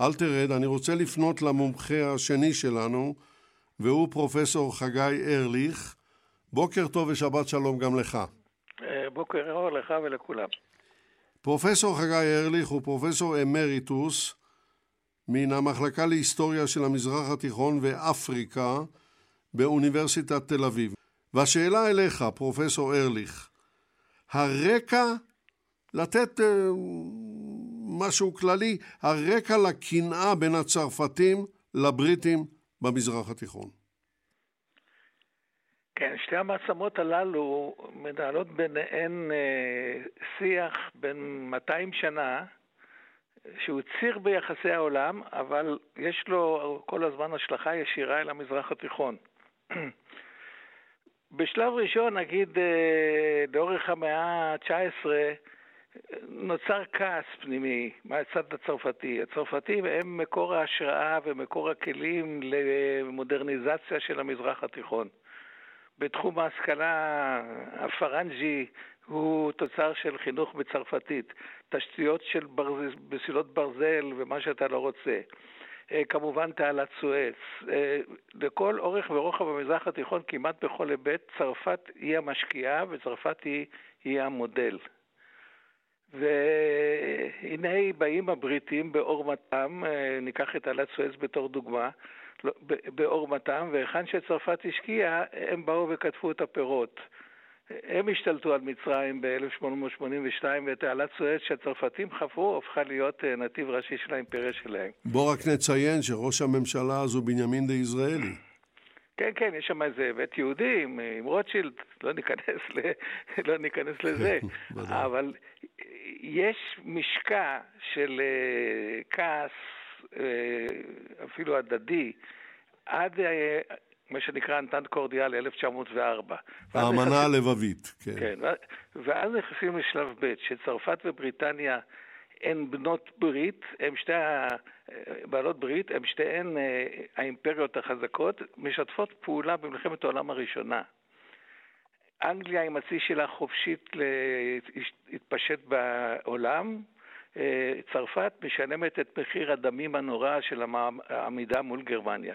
אל תרד, אני רוצה לפנות למומחה השני שלנו, והוא פרופסור חגי ארליך. בוקר טוב ושבת שלום גם לך. אה, בוקר אור לך ולכולם. פרופסור חגי ארליך הוא פרופסור אמריטוס מן המחלקה להיסטוריה של המזרח התיכון ואפריקה באוניברסיטת תל אביב. והשאלה אליך, פרופסור ארליך, הרקע, לתת uh, משהו כללי, הרקע לקנאה בין הצרפתים לבריטים במזרח התיכון. כן, שתי המעצמות הללו מנהלות ביניהן אה, שיח בין 200 שנה, שהוא ציר ביחסי העולם, אבל יש לו כל הזמן השלכה ישירה אל המזרח התיכון. בשלב ראשון, נגיד, אה, לאורך המאה ה-19, נוצר כעס פנימי מהצד הצרפתי. הצרפתים הם מקור ההשראה ומקור הכלים למודרניזציה של המזרח התיכון. בתחום ההשכלה הפרנג'י הוא תוצר של חינוך בצרפתית, תשתיות של ברז... בסילות ברזל ומה שאתה לא רוצה. אה, כמובן תעלת סואץ. אה, לכל אורך ורוחב המזרח התיכון, כמעט בכל היבט, צרפת היא המשקיעה וצרפת היא, היא המודל. והנה באים הבריטים בעורמתם, אה, ניקח את תעלת סואץ בתור דוגמה, בעורמתם, והיכן שצרפת השקיעה, הם באו וכתבו את הפירות. הם השתלטו על מצרים ב-1882, ותעלת סואץ שהצרפתים חפרו הפכה להיות אה, נתיב ראשי של האימפריה שלהם. בוא רק נציין שראש הממשלה הזו בנימין דה יזרעאלי. כן, כן, יש שם איזה בית יהודי עם, עם רוטשילד, לא ניכנס, ל, לא ניכנס לזה, אבל יש משקע של uh, כעס, אפילו הדדי, עד uh, מה שנקרא אנטנט קורדיאל 1904. האמנה הלבבית, כן. כן, ואז נכנסים לשלב ב', שצרפת ובריטניה הן בנות ברית, הן שתי בעלות ברית, הן שתיהן האימפריות החזקות, משתפות פעולה במלחמת העולם הראשונה. אנגליה עם הצי שלה חופשית להתפשט בעולם, צרפת משלמת את מחיר הדמים הנורא של העמידה מול גרמניה.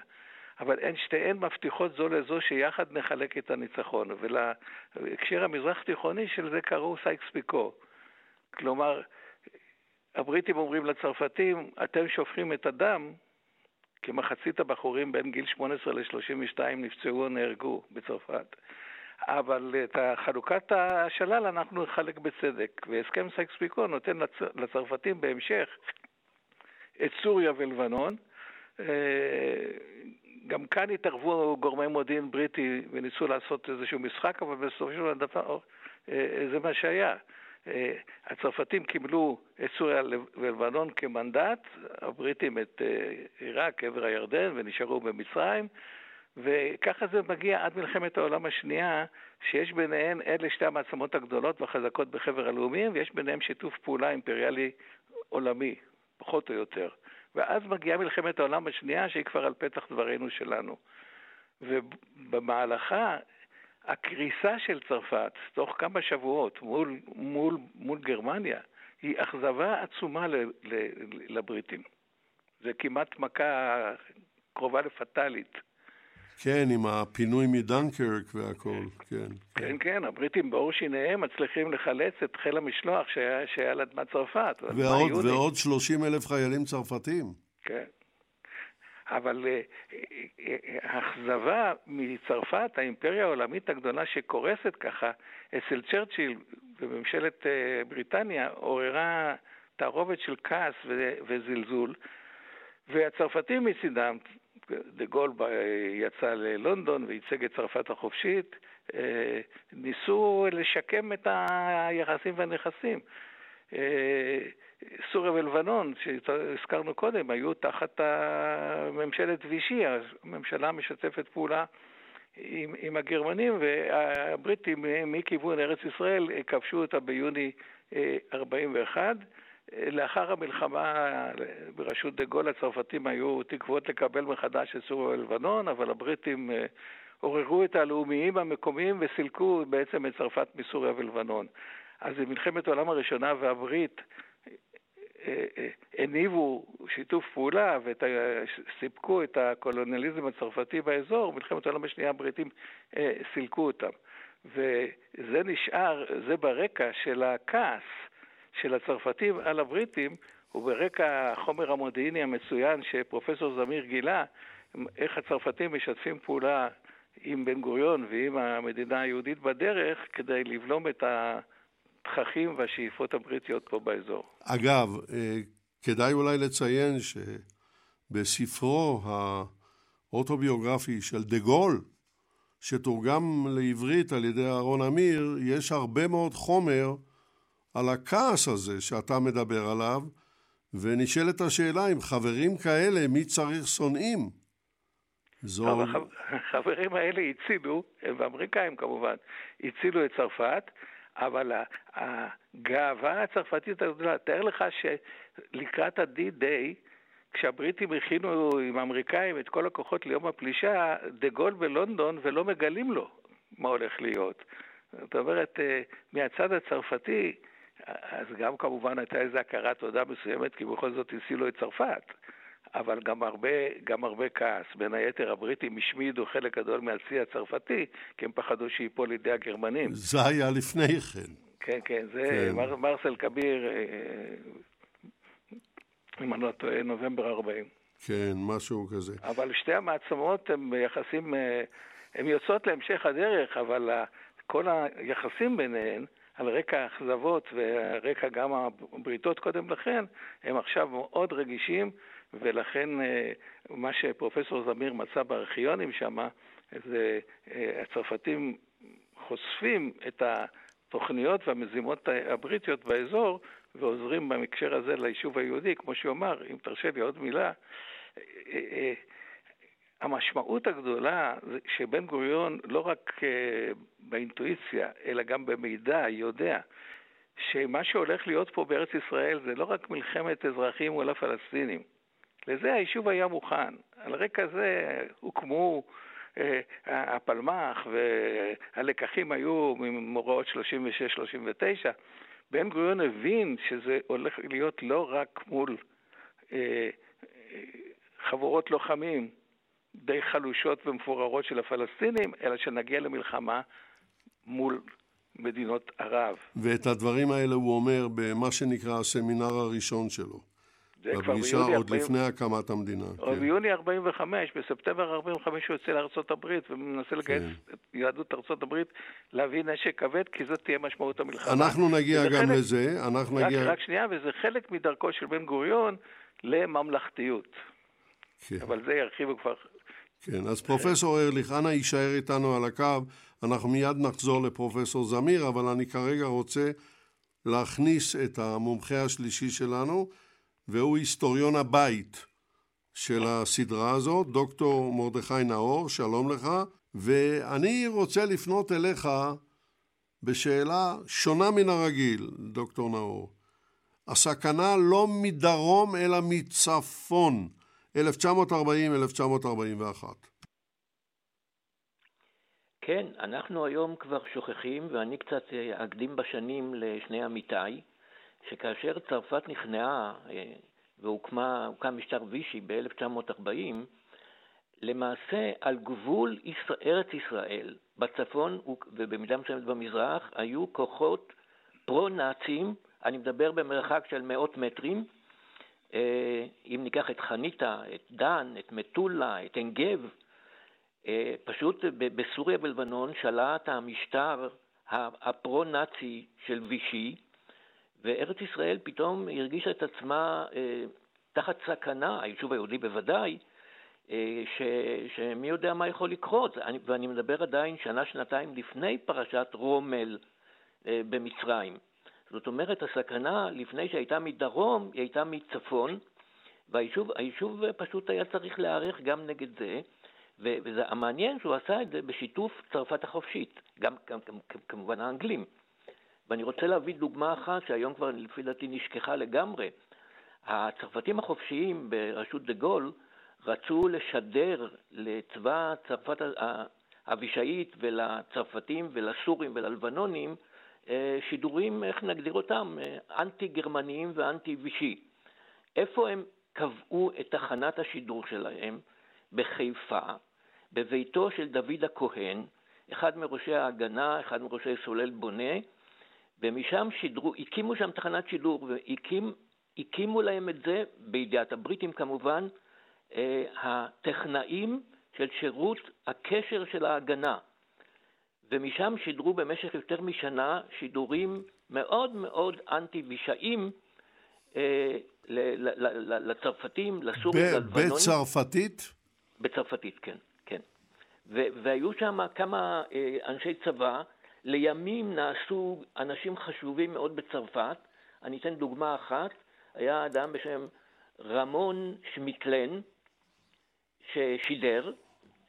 אבל הן שתיהן מבטיחות זו לזו שיחד נחלק את הניצחון. ולהקשר המזרח תיכוני של זה קראו סייקס פיקו. כלומר, הבריטים אומרים לצרפתים, אתם שופכים את הדם, כמחצית הבחורים בין גיל 18 ל-32 נפצעו או נהרגו בצרפת. אבל את חלוקת השלל אנחנו נחלק בצדק, והסכם סייקס פיקו נותן לצ... לצרפתים בהמשך את סוריה ולבנון, אה, גם כאן התערבו גורמי מודיעין בריטי וניסו לעשות איזשהו משחק, אבל בסופו של דבר אה, זה מה שהיה. אה, הצרפתים קיבלו את סוריה ולבנון כמנדט, הבריטים את אה, עיראק, עבר הירדן, ונשארו במצרים, וככה זה מגיע עד מלחמת העולם השנייה, שיש ביניהן, אלה שתי המעצמות הגדולות והחזקות בחבר הלאומים, ויש ביניהן שיתוף פעולה אימפריאלי עולמי, פחות או יותר. ואז מגיעה מלחמת העולם השנייה שהיא כבר על פתח דברינו שלנו. ובמהלכה הקריסה של צרפת, תוך כמה שבועות, מול, מול, מול גרמניה, היא אכזבה עצומה ל, ל, לבריטים. זה כמעט מכה קרובה לפטאלית. כן, עם הפינוי מדנקרק והכל, כן. כן, כן, הבריטים בעור שיניהם מצליחים לחלץ את חיל המשלוח שהיה, שהיה על אדמת צרפת. ועוד, ועוד 30 אלף חיילים צרפתים. כן. אבל האכזבה uh, מצרפת, האימפריה העולמית הגדולה שקורסת ככה, אצל צ'רצ'יל בממשלת uh, בריטניה עוררה תערובת של כעס וזלזול, והצרפתים מצידם דה גול יצא ללונדון וייצג את צרפת החופשית, אה, ניסו לשקם את היחסים והנכסים. אה, סוריה ולבנון, שהזכרנו קודם, היו תחת ממשלת וישי, הממשלה משתפת פעולה עם, עם הגרמנים, והבריטים מכיוון ארץ ישראל כבשו אותה ביוני 41. לאחר המלחמה בראשות דה גול הצרפתים היו תקוות לקבל מחדש את סוריה ולבנון, אבל הבריטים אה, עוררו את הלאומיים המקומיים וסילקו בעצם את צרפת מסוריה ולבנון. אז במלחמת העולם הראשונה והברית אה, אה, הניבו שיתוף פעולה וסיפקו את הקולוניאליזם הצרפתי באזור, במלחמת העולם השנייה הבריטים סילקו אותם. וזה נשאר, זה ברקע של הכעס של הצרפתים על הבריטים, וברקע החומר המודיעיני המצוין שפרופסור זמיר גילה, איך הצרפתים משתפים פעולה עם בן גוריון ועם המדינה היהודית בדרך כדי לבלום את התככים והשאיפות הבריטיות פה באזור. אגב, אה, כדאי אולי לציין שבספרו האוטוביוגרפי של דה גול, שתורגם לעברית על ידי אהרון אמיר, יש הרבה מאוד חומר על הכעס הזה שאתה מדבר עליו, ונשאלת השאלה אם חברים כאלה, מי צריך שונאים? זו... החברים האלה הצילו, הם האמריקאים כמובן, הצילו את צרפת, אבל הגאווה הצרפתית הגדולה, תאר לך שלקראת ה-D-Day, כשהבריטים הכינו עם האמריקאים את כל הכוחות ליום הפלישה, דה גול בלונדון ולא מגלים לו מה הולך להיות. זאת אומרת, אה, מהצד הצרפתי, אז גם כמובן הייתה איזו הכרת תודה מסוימת, כי בכל זאת הצילו את צרפת. אבל גם הרבה, גם הרבה כעס. בין היתר, הבריטים השמידו חלק גדול מהצי הצרפתי, כי הם פחדו שייפול לידי הגרמנים. זה היה לפני כן. כן, כן, זה כן. מר, מרסל כביר, אה, אם אני לא טועה, נובמבר 40. כן, משהו כזה. אבל שתי המעצמות הן יחסים, אה, הן יוצאות להמשך הדרך, אבל כל היחסים ביניהן, על רקע האכזבות ורקע גם הבריתות קודם לכן, הם עכשיו מאוד רגישים, ולכן אה, מה שפרופסור זמיר מצא בארכיונים שם, זה אה, הצרפתים חושפים את התוכניות והמזימות הבריטיות באזור, ועוזרים במקשר הזה ליישוב היהודי, כמו שהוא אמר, אם תרשה לי עוד מילה, אה, המשמעות הגדולה זה שבן גוריון לא רק אה, באינטואיציה, אלא גם במידע יודע שמה שהולך להיות פה בארץ ישראל זה לא רק מלחמת אזרחים מול הפלסטינים. לזה היישוב היה מוכן. על רקע זה הוקמו אה, הפלמ"ח והלקחים היו ממאורעות 36-39. בן גוריון הבין שזה הולך להיות לא רק מול אה, חבורות לוחמים, די חלושות ומפוררות של הפלסטינים, אלא שנגיע למלחמה מול מדינות ערב. ואת הדברים האלה הוא אומר במה שנקרא הסמינר הראשון שלו. בפגישה עוד 40... לפני הקמת המדינה. עוד כן. ביוני 45, בספטמבר 45 הוא יוצא לארצות הברית ומנסה לגייס כן. את יהדות ארצות הברית להביא נשק כבד, כי זאת תהיה משמעות המלחמה. אנחנו נגיע גם חלק... לזה, אנחנו רק, נגיע... רק שנייה, וזה חלק מדרכו של בן גוריון לממלכתיות. כן. אבל זה ירחיבו כבר כן, אז פרופסור ארליך, אנא יישאר איתנו על הקו, אנחנו מיד נחזור לפרופסור זמיר, אבל אני כרגע רוצה להכניס את המומחה השלישי שלנו, והוא היסטוריון הבית של הסדרה הזאת, דוקטור מרדכי נאור, שלום לך, ואני רוצה לפנות אליך בשאלה שונה מן הרגיל, דוקטור נאור. הסכנה לא מדרום אלא מצפון. 1940-1941. כן, אנחנו היום כבר שוכחים, ואני קצת אה, אקדים בשנים לשני עמיתיי, שכאשר צרפת נכנעה אה, והוקם משטר וישי ב-1940, למעשה על גבול ארץ ישראל, בצפון ובמידה מסוימת במזרח, היו כוחות פרו-נאצים, אני מדבר במרחק של מאות מטרים, אם ניקח את חניתה, את דן, את מטולה, את עין גב, אה, פשוט בסוריה ובלבנון שלט המשטר הפרו-נאצי של וישי, וארץ ישראל פתאום הרגישה את עצמה אה, תחת סכנה, היישוב היהודי בוודאי, ש, שמי יודע מה יכול לקרות, ואני מדבר עדיין שנה-שנתיים לפני פרשת רומל במצרים. זאת אומרת, הסכנה לפני שהייתה מדרום, היא הייתה מצפון, והיישוב פשוט היה צריך להיערך גם נגד זה, וזה המעניין שהוא עשה את זה בשיתוף צרפת החופשית, גם, גם כמובן האנגלים. ואני רוצה להביא דוגמה אחת שהיום כבר לפי דעתי נשכחה לגמרי. הצרפתים החופשיים בראשות דה גול רצו לשדר לצבא צרפת האבישאית ולצרפתים ולסורים וללבנונים שידורים, איך נגדיר אותם, אה, אנטי-גרמניים ואנטי-וישי. איפה הם קבעו את תחנת השידור שלהם? בחיפה, בביתו של דוד הכהן, אחד מראשי ההגנה, אחד מראשי סולל בונה, ומשם שידרו, הקימו שם תחנת שידור, והקימו להם את זה, בידיעת הבריטים כמובן, אה, הטכנאים של שירות הקשר של ההגנה. ומשם שידרו במשך יותר משנה שידורים מאוד מאוד אנטי-וישאים אה, לצרפתים, לסורים, ללבנונים. בצרפתית? בצרפתית, כן, כן. והיו שם כמה אה, אנשי צבא, לימים נעשו אנשים חשובים מאוד בצרפת. אני אתן דוגמה אחת, היה אדם בשם רמון שמיטלן, ששידר,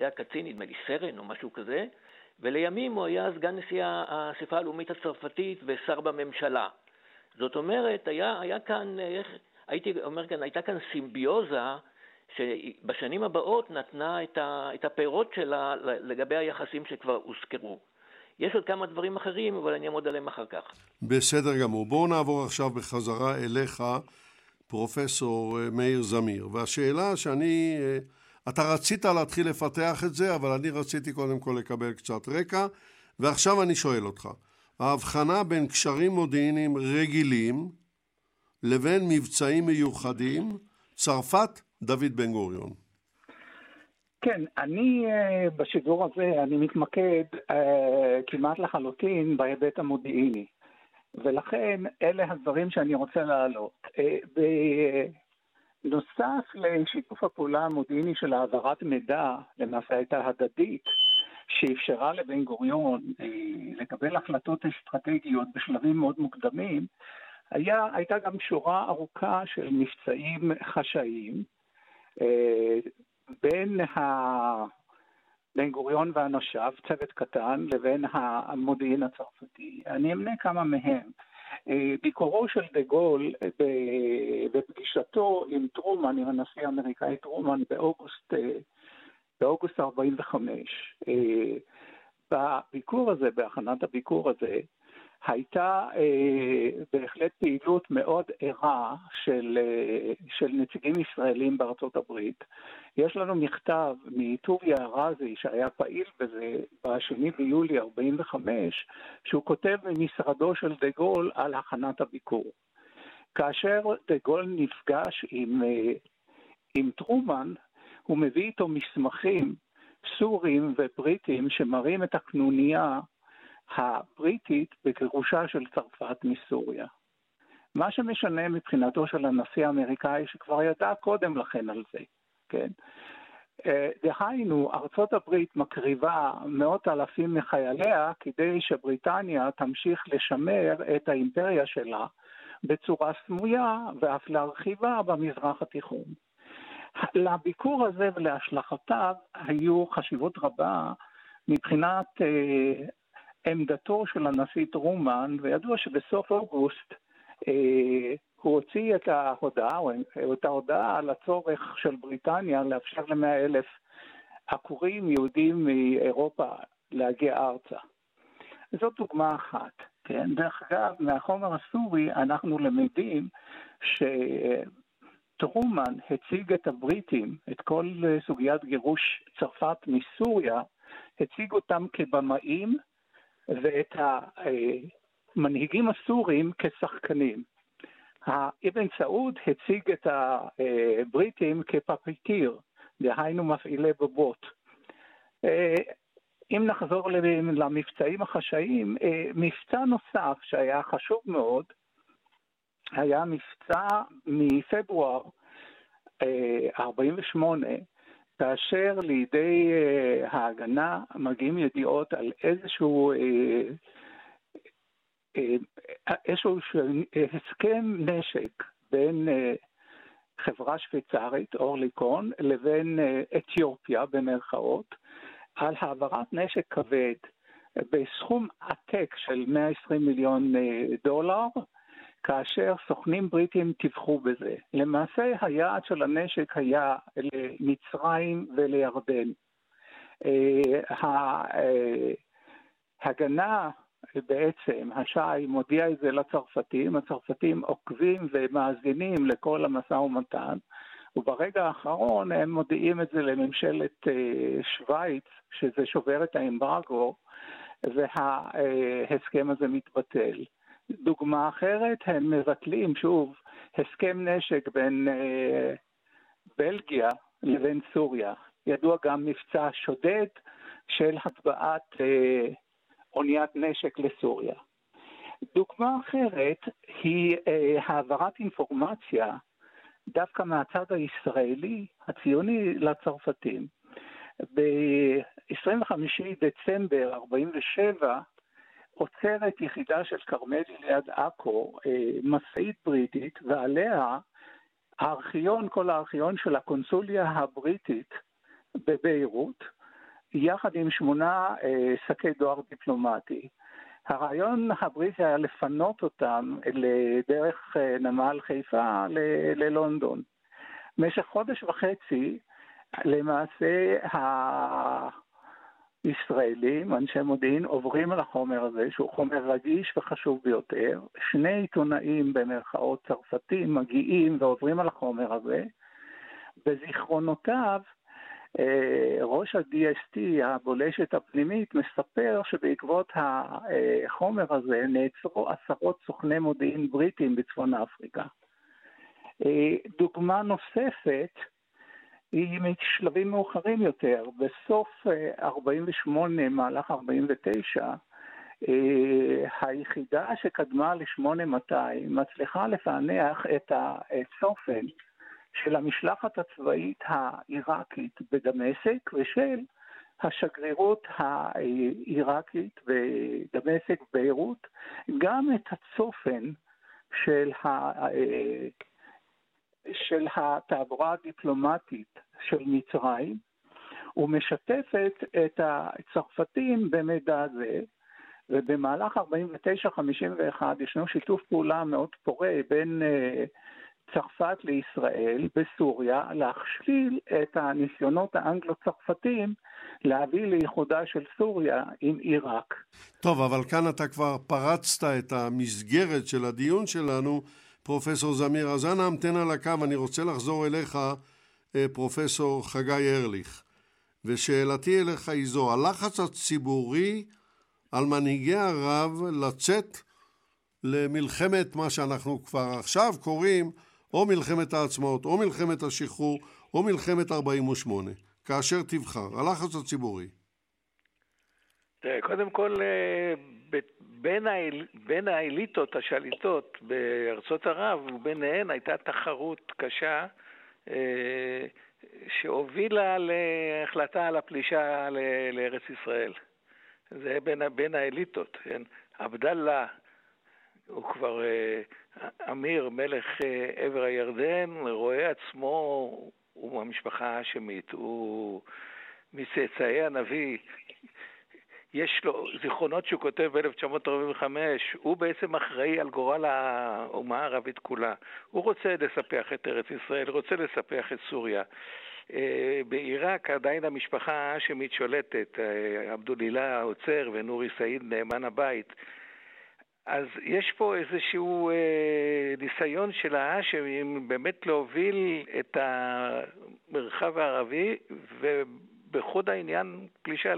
היה קצין, נדמה לי סרן או משהו כזה, ולימים הוא היה סגן נשיא האספה הלאומית הצרפתית ושר בממשלה. זאת אומרת, היה, היה כאן, איך, הייתי אומר כאן, הייתה כאן סימביוזה שבשנים הבאות נתנה את, ה, את הפירות שלה לגבי היחסים שכבר הוזכרו. יש עוד כמה דברים אחרים, אבל אני אעמוד עליהם אחר כך. בסדר גמור. בואו נעבור עכשיו בחזרה אליך, פרופסור אה, מאיר זמיר. והשאלה שאני... אה, אתה רצית להתחיל לפתח את זה, אבל אני רציתי קודם כל לקבל קצת רקע, ועכשיו אני שואל אותך. ההבחנה בין קשרים מודיעיניים רגילים לבין מבצעים מיוחדים, צרפת, דוד בן גוריון. כן, אני uh, בשידור הזה, אני מתמקד uh, כמעט לחלוטין בהיבט המודיעיני, ולכן אלה הדברים שאני רוצה להעלות. בנוסף לשיתוף הפעולה המודיעיני של העברת מידע, למעשה הייתה הדדית, שאפשרה לבן גוריון uh, לקבל החלטות אסטרטגיות בשלבים מאוד מוקדמים, היה, הייתה גם שורה ארוכה של מבצעים חשאיים, בין בן גוריון ואנשיו, צוות קטן, לבין המודיעין הצרפתי. אני אמנה כמה מהם. אה, ביקורו של דה גול בפגישתו עם טרומן, עם הנשיא האמריקאי טרומן באוגוסט, אה, באוגוסט 45. אה, בביקור הזה, בהכנת הביקור הזה, הייתה אה, בהחלט פעילות מאוד ערה של, אה, של נציגים ישראלים בארצות הברית. יש לנו מכתב מטוביה ארזי, שהיה פעיל בזה ב-2 ביולי 45, שהוא כותב ממשרדו של דה גול על הכנת הביקור. כאשר דה גול נפגש עם, אה, עם טרומן, הוא מביא איתו מסמכים סורים ובריטים שמראים את הקנוניה הבריטית בגירושה של צרפת מסוריה. מה שמשנה מבחינתו של הנשיא האמריקאי, שכבר ידע קודם לכן על זה, כן? אה, דהיינו, ארצות הברית מקריבה מאות אלפים מחייליה כדי שבריטניה תמשיך לשמר את האימפריה שלה בצורה סמויה ואף להרחיבה במזרח התיכון. לביקור הזה ולהשלכותיו היו חשיבות רבה מבחינת אה, עמדתו של הנשיא טרומן, וידוע שבסוף אוגוסט אה, הוא הוציא את ההודעה, או את ההודעה על הצורך של בריטניה לאפשר למאה אלף עקורים יהודים מאירופה להגיע ארצה. זאת דוגמה אחת, כן? דרך אגב, מהחומר הסורי אנחנו למדים שטרומן הציג את הבריטים, את כל סוגיית גירוש צרפת מסוריה, הציג אותם כבמאים ואת המנהיגים הסורים כשחקנים. אבן סעוד הציג את הבריטים כפפיטיר, דהיינו מפעילי בובות. אם נחזור למבצעים החשאיים, מבצע נוסף שהיה חשוב מאוד, היה מבצע מפברואר 48, כאשר לידי uh, ההגנה מגיעים ידיעות על איזשהו, uh, uh, איזשהו הסכם נשק בין uh, חברה שוויצרית, אורליקון, לבין uh, אתיופיה במרכאות, על העברת נשק כבד uh, בסכום עתק של 120 מיליון דולר, כאשר סוכנים בריטים טיווחו בזה. למעשה היעד של הנשק היה למצרים ולירדן. ההגנה בעצם, השי מודיע את זה לצרפתים, הצרפתים עוקבים ומאזינים לכל המשא ומתן, וברגע האחרון הם מודיעים את זה לממשלת שווייץ, שזה שובר את האמברגו, וההסכם הזה מתבטל. דוגמה אחרת, הם מבטלים שוב הסכם נשק בין אה, בלגיה לבין סוריה. ידוע גם מבצע שודד של הטבעת אה, אוניית נשק לסוריה. דוגמה אחרת היא אה, העברת אינפורמציה דווקא מהצד הישראלי, הציוני, לצרפתים. ב-25 דצמבר 47' עוצרת יחידה של כרמלי ליד עכו, אה, משאית בריטית, ועליה הארכיון, כל הארכיון של הקונסוליה הבריטית בביירות, יחד עם שמונה אה, שקי דואר דיפלומטי. הרעיון הבריטי היה לפנות אותם לדרך אה, נמל חיפה ללונדון. במשך חודש וחצי, למעשה, ישראלים, אנשי מודיעין, עוברים על החומר הזה, שהוא חומר רגיש וחשוב ביותר. שני עיתונאים במרכאות צרפתים מגיעים ועוברים על החומר הזה. בזיכרונותיו, אה, ראש ה-DST, הבולשת הפנימית, מספר שבעקבות החומר הזה נעצרו עשרות סוכני מודיעין בריטים בצפון אפריקה. אה, דוגמה נוספת, היא משלבים מאוחרים יותר. בסוף 48, אה, מהלך 49, אה, היחידה שקדמה ל-8200 מצליחה לפענח את הצופן של המשלחת הצבאית העיראקית בדמשק ושל השגרירות העיראקית בדמשק ביירות, גם את הצופן של ה... אה, של התעבורה הדיפלומטית של מצרים, ומשתפת את הצרפתים במידע זה, ובמהלך 49-51 ישנו שיתוף פעולה מאוד פורה בין uh, צרפת לישראל בסוריה להכשיל את הניסיונות האנגלו-צרפתים להביא לאיחודה של סוריה עם עיראק. טוב, אבל כאן אתה כבר פרצת את המסגרת של הדיון שלנו. פרופסור זמיר. אז אנא המתן על הקו, אני רוצה לחזור אליך, אה, פרופסור חגי ארליך. ושאלתי אליך היא זו, הלחץ הציבורי על מנהיגי ערב לצאת למלחמת מה שאנחנו כבר עכשיו קוראים או מלחמת העצמאות, או מלחמת השחרור, או מלחמת 48, כאשר תבחר, הלחץ הציבורי. קודם כל, אה, בין, האל, בין האליטות השליטות בארצות ערב וביניהן הייתה תחרות קשה אה, שהובילה להחלטה על הפלישה לארץ ישראל. זה בין, בין האליטות, כן? עבדאללה הוא כבר אה, אמיר, מלך אה, עבר הירדן, רואה עצמו, הוא מהמשפחה האשמית, הוא מצאצאי הנביא יש לו זיכרונות שהוא כותב ב-1945, הוא בעצם אחראי על גורל האומה הערבית כולה. הוא רוצה לספח את ארץ ישראל, רוצה לספח את סוריה. אה, בעיראק עדיין המשפחה האשמית שולטת, אה, עבדולילה העוצר ונורי סעיד נאמן הבית. אז יש פה איזשהו אה, ניסיון של האשמים באמת להוביל את המרחב הערבי, ו... בחוד העניין פלישה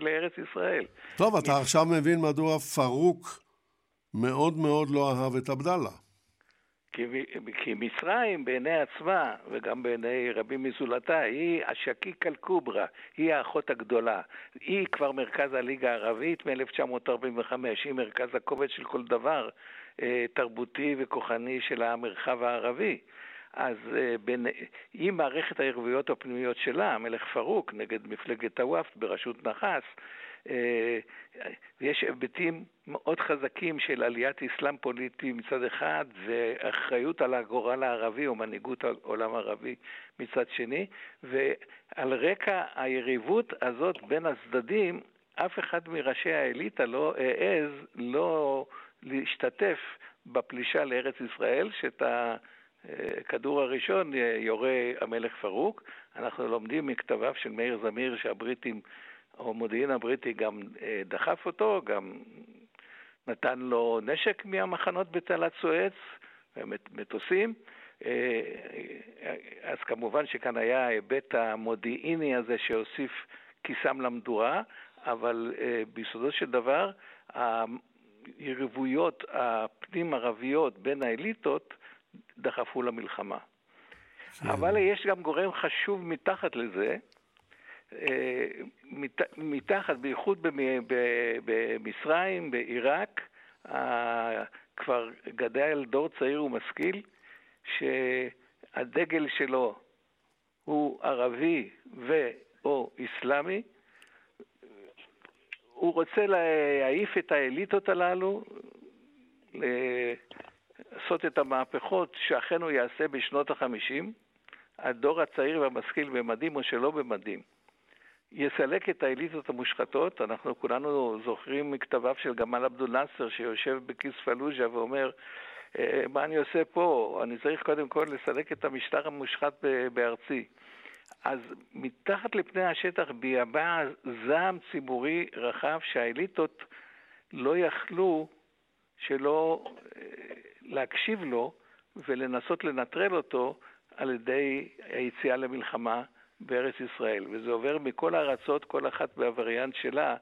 לארץ ישראל. טוב, אתה עכשיו מבין מדוע פרוק מאוד מאוד לא אהב את עבדאללה. כי, כי מצרים בעיני עצמה, וגם בעיני רבים מזולתה, היא השקיק אל-קוברה, היא האחות הגדולה. היא כבר מרכז הליגה הערבית מ-1945, היא מרכז הכובד של כל דבר אה, תרבותי וכוחני של המרחב הערבי. אז אה, בין, עם מערכת הערבויות הפנימיות שלה, המלך פרוק נגד מפלגת הוואפט בראשות נחס, אה, יש היבטים מאוד חזקים של עליית אסלאם פוליטי מצד אחד ואחריות על הגורל הערבי או מנהיגות העולם הערבי מצד שני, ועל רקע היריבות הזאת בין הצדדים אף אחד מראשי האליטה לא העז לא להשתתף בפלישה לארץ ישראל, שאת הכדור הראשון יורה המלך פרוק. אנחנו לומדים מכתביו של מאיר זמיר שהבריטים, או המודיעין הבריטי גם אה, דחף אותו, גם נתן לו נשק מהמחנות בתעלת סואץ, מטוסים. אה, אז כמובן שכאן היה ההיבט המודיעיני הזה שהוסיף כיסם למדורה, אבל אה, ביסודו של דבר היריבויות הפנים-ערביות בין האליטות דחפו למלחמה. כן. אבל יש גם גורם חשוב מתחת לזה, אה, מתחת, בייחוד במצרים, בעיראק, כבר גדל דור צעיר ומשכיל, שהדגל שלו הוא ערבי ו/או אסלאמי, הוא רוצה להעיף את האליטות הללו, לעשות את המהפכות שאכן הוא יעשה בשנות החמישים. הדור הצעיר והמשכיל במדים או שלא במדים. יסלק את האליטות המושחתות. אנחנו כולנו זוכרים מכתביו של גמל עבדול נאסר שיושב בכיס פלוז'ה ואומר, אה, מה אני עושה פה? אני צריך קודם כל לסלק את המשטר המושחת בארצי. אז מתחת לפני השטח ביבע זעם ציבורי רחב שהאליטות לא יכלו שלא אה, להקשיב לו ולנסות לנטרל אותו על ידי היציאה למלחמה בארץ ישראל. וזה עובר מכל הארצות, כל אחת בווריאנט שלה,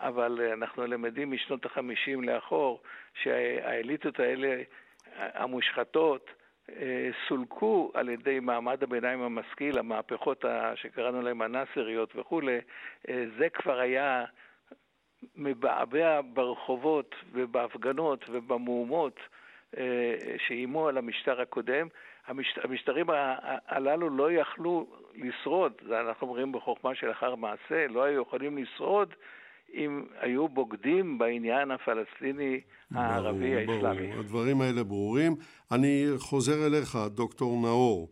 אבל אנחנו למדים משנות החמישים לאחור שהאליטות האלה המושחתות אה, סולקו על ידי מעמד הביניים המשכיל, המהפכות שקראנו להן הנאסריות וכולי, אה, זה כבר היה מבעבע ברחובות ובהפגנות ובמהומות אה, שאיימו על המשטר הקודם. המשט, המשטרים הללו לא יכלו לשרוד, זה אנחנו אומרים בחוכמה שלאחר מעשה, לא היו יכולים לשרוד אם היו בוגדים בעניין הפלסטיני הערבי האסלאמי. ברור, הדברים האלה ברורים. אני חוזר אליך, דוקטור נאור.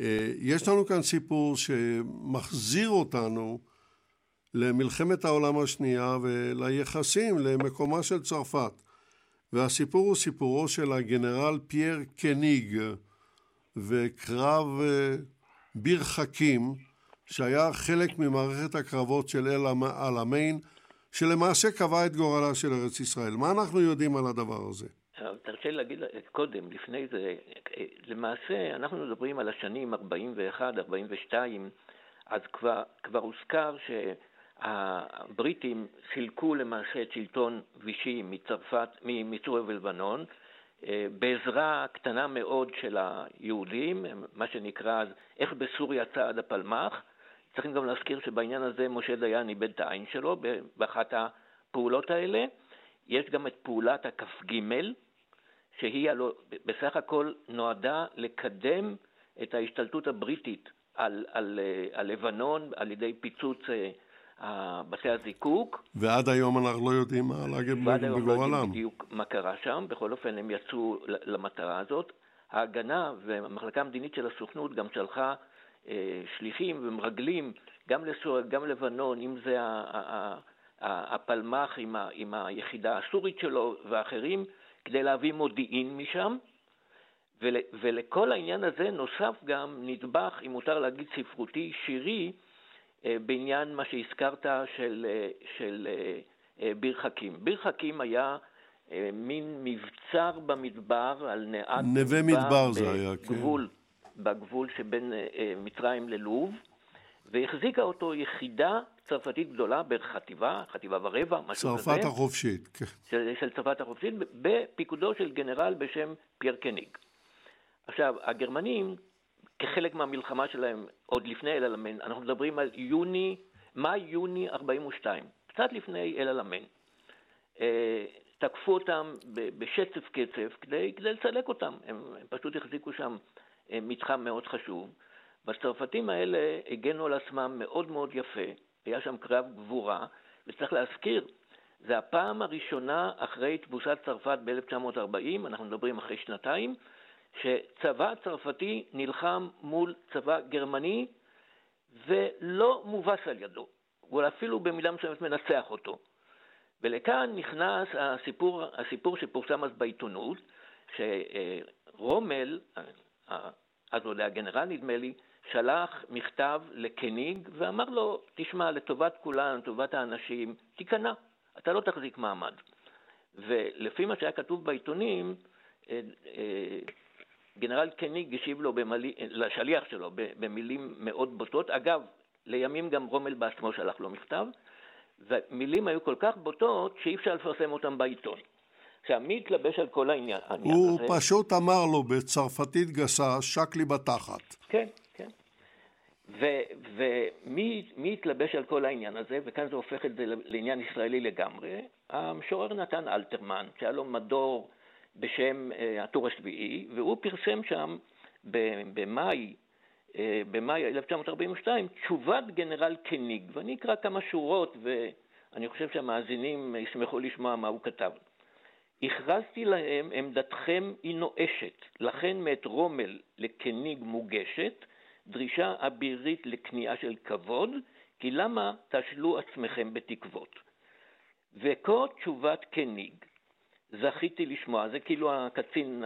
אה, יש לנו כאן סיפור שמחזיר אותנו למלחמת העולם השנייה וליחסים, למקומה של צרפת. והסיפור הוא סיפורו של הגנרל פייר קניג וקרב אה, ביר חכים, שהיה חלק ממערכת הקרבות של אל עלמיין, שלמעשה קבע את גורלה של ארץ ישראל. מה אנחנו יודעים על הדבר הזה? תרשה לי להגיד קודם, לפני זה, למעשה אנחנו מדברים על השנים 41, 42, אז כבר, כבר הוזכר שהבריטים סילקו למעשה את שלטון וישי מצרפת, מסוריה ולבנון, אה, בעזרה קטנה מאוד של היהודים, מה שנקרא איך בסוריה צעד הפלמ"ח, צריכים גם להזכיר שבעניין הזה משה דיין איבד את העין שלו באחת הפעולות האלה. יש גם את פעולת הכ"ג, שהיא הלא, בסך הכל נועדה לקדם את ההשתלטות הבריטית על, על, על לבנון על ידי פיצוץ אה, בתי הזיקוק. ועד היום אנחנו לא יודעים מה להגיד בגורלם. ועד היום לא יודעים בדיוק מה קרה שם, בכל אופן הם יצאו למטרה הזאת. ההגנה והמחלקה המדינית של הסוכנות גם שלחה אה, שליחים ומרגלים, גם לסוריה, גם לבנון, אם זה הפלמ"ח עם, ה, עם היחידה הסורית שלו ואחרים, כדי להביא מודיעין משם. ול, ולכל העניין הזה נוסף גם נדבך, אם מותר להגיד ספרותי, שירי, בעניין מה שהזכרת של, אה, של ביר חכים. ביר חכים היה מין מבצר במדבר על נאה נווה מדבר זה היה, כן. בגבול, בגבול שבין אה, אה, מצרים ללוב, והחזיקה אותו יחידה צרפתית גדולה, בערך חטיבה, חטיבה ורבע, משהו כזה. צרפת החופשית, כן. של, של צרפת החופשית, בפיקודו של גנרל בשם פייר קניג. עכשיו, הגרמנים, כחלק מהמלחמה שלהם, עוד לפני אל-עלמיין, אנחנו מדברים על יוני, מאי-יוני 42, קצת לפני אל-עלמיין. אה, תקפו אותם בשצף קצף כדי, כדי לסלק אותם, הם, הם פשוט החזיקו שם אה, מתחם מאוד חשוב. והצרפתים האלה הגנו על עצמם מאוד מאוד יפה, היה שם קרב גבורה, וצריך להזכיר, זה הפעם הראשונה אחרי תבוסת צרפת ב-1940, אנחנו מדברים אחרי שנתיים, שצבא צרפתי נלחם מול צבא גרמני ולא מובס על ידו. הוא אפילו במידה מסוימת מנצח אותו. ולכאן נכנס הסיפור, הסיפור שפורסם אז בעיתונות, שרומל, אז הוא היה גנרל נדמה לי, שלח מכתב לקניג ואמר לו, תשמע, לטובת כולם, לטובת האנשים, תיכנע, אתה לא תחזיק מעמד. ולפי מה שהיה כתוב בעיתונים, אה, אה, גנרל קניג השיב לו, במלי, לשליח שלו, במילים מאוד בוטות. אגב, לימים גם רומל בעצמו שלח לו מכתב, ומילים היו כל כך בוטות שאי אפשר לפרסם אותם בעיתון. עכשיו, מי התלבש על כל העניין? הוא הזה? פשוט אמר לו בצרפתית גסה, שק לי בתחת. כן, כן. ומי התלבש על כל העניין הזה, וכאן זה הופך את זה לעניין ישראלי לגמרי? המשורר נתן אלתרמן, שהיה לו מדור בשם הטור השביעי, והוא פרסם שם במאי, uh, במאי 1942 תשובת גנרל קניג, ואני אקרא כמה שורות ואני חושב שהמאזינים ישמחו לשמוע מה הוא כתב. הכרזתי להם, עמדתכם היא נואשת, לכן מאת רומל לקניג מוגשת, דרישה אבירית לכניעה של כבוד, כי למה תשלו עצמכם בתקוות? וכה תשובת קניג, זכיתי לשמוע, זה כאילו הקצין,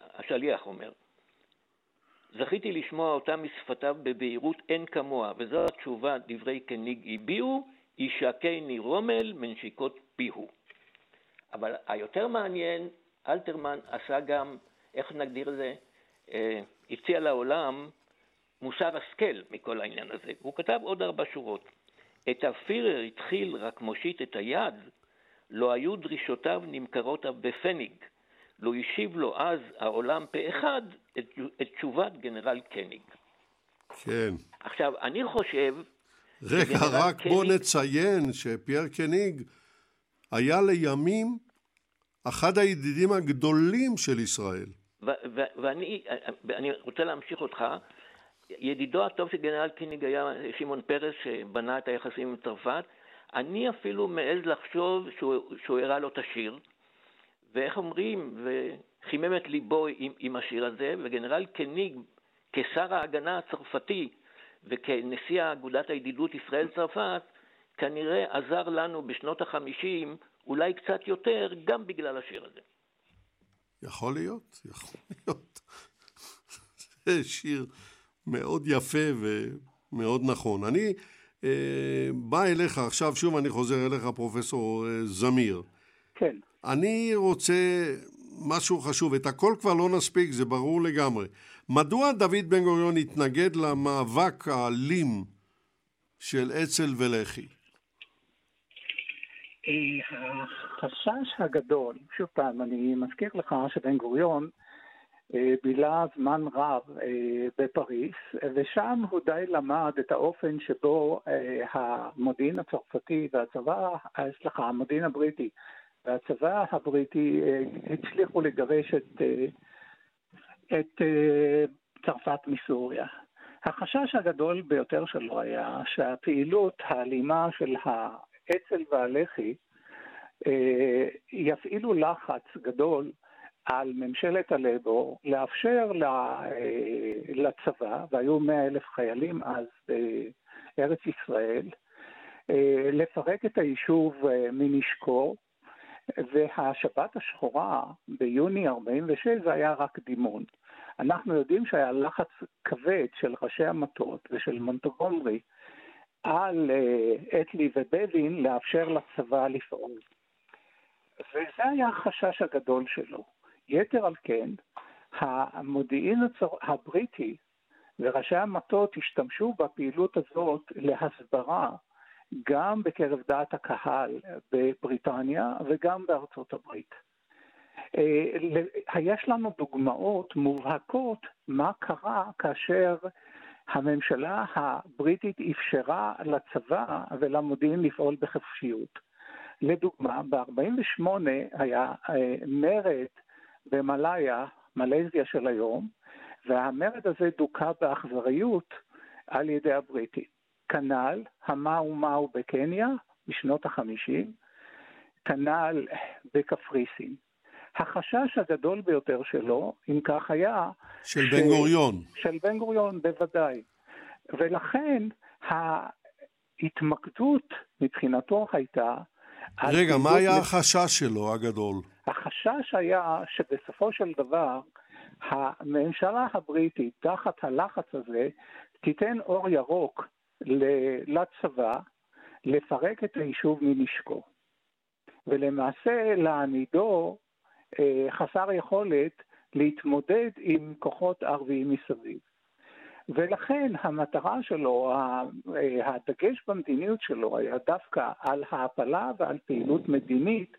השליח אומר, זכיתי לשמוע אותה משפתיו בבהירות אין כמוה, וזו התשובה דברי קניג הביעו, ישקני רומל מנשיקות פיהו. אבל היותר מעניין, אלתרמן עשה גם, איך נגדיר את זה, אה, הציע לעולם מוסר השכל מכל העניין הזה. הוא כתב עוד ארבע שורות. את הפירר התחיל רק מושיט את היד, לא היו דרישותיו נמכרות אף בפניג. לא השיב לו אז העולם פה אחד את, את תשובת גנרל קניג. כן. עכשיו, אני חושב... רגע, רק קניג... בוא נציין שפייר קניג היה לימים אחד הידידים הגדולים של ישראל. ואני רוצה להמשיך אותך. ידידו הטוב של גנרל קניג היה שמעון פרס, שבנה את היחסים עם צרפת. אני אפילו מעז לחשוב שהוא, שהוא הראה לו את השיר, ואיך אומרים, וחימם את ליבו עם, עם השיר הזה, וגנרל קניג, כשר ההגנה הצרפתי וכנשיא אגודת הידידות ישראל-צרפת, כנראה עזר לנו בשנות החמישים, אולי קצת יותר, גם בגלל השיר הזה. יכול להיות, יכול להיות. זה שיר מאוד יפה ומאוד נכון. אני בא אליך, עכשיו שוב אני חוזר אליך, פרופסור אה, זמיר. כן. אני רוצה משהו חשוב, את הכל כבר לא נספיק, זה ברור לגמרי. מדוע דוד בן גוריון התנגד למאבק האלים של אצ"ל ולח"י? אה, החשש הגדול, שוב פעם, אני מזכיר לך שבן גוריון אה, בילה זמן רב אה, בפריס, ושם הוא די למד את האופן שבו אה, המודיעין הצרפתי והצבא, סליחה, המודיעין הבריטי והצבא הבריטי הצליחו לגרש את, את צרפת מסוריה. החשש הגדול ביותר שלו היה שהפעילות האלימה של האצ"ל והלח"י יפעילו לחץ גדול על ממשלת הלבור לאפשר אה, לצבא, והיו מאה אלף חיילים אז בארץ ישראל, אה, לפרק את היישוב אה, מנשקו, והשבת השחורה ביוני 46' זה היה רק דימון. אנחנו יודעים שהיה לחץ כבד של ראשי המטות ושל מונטגומרי על אטלי ובבין לאפשר לצבא לפעול. וזה היה החשש הגדול שלו. יתר על כן, המודיעין הבריטי וראשי המטות השתמשו בפעילות הזאת להסברה גם בקרב דעת הקהל בבריטניה וגם בארצות הברית. אה, יש לנו דוגמאות מובהקות מה קרה כאשר הממשלה הבריטית אפשרה לצבא ולמודיעין לפעול בחופשיות. לדוגמה, ב-48' היה אה, מרד במלאיה, מלזיה של היום, והמרד הזה דוכא באכזריות על ידי הבריטים. כנ"ל המאו מאו בקניה בשנות החמישים, כנ"ל בקפריסין. החשש הגדול ביותר שלו, אם כך היה... של ש... בן גוריון. של בן גוריון, בוודאי. ולכן ההתמקדות מבחינתו הייתה... רגע, מה היה החשש שלו הגדול? החשש היה שבסופו של דבר הממשלה הבריטית, תחת הלחץ הזה, תיתן אור ירוק לצבא לפרק את היישוב מנשקו, ולמעשה להעמידו אה, חסר יכולת להתמודד עם כוחות ערביים מסביב. ולכן המטרה שלו, אה, הדגש במדיניות שלו היה דווקא על העפלה ועל פעילות מדינית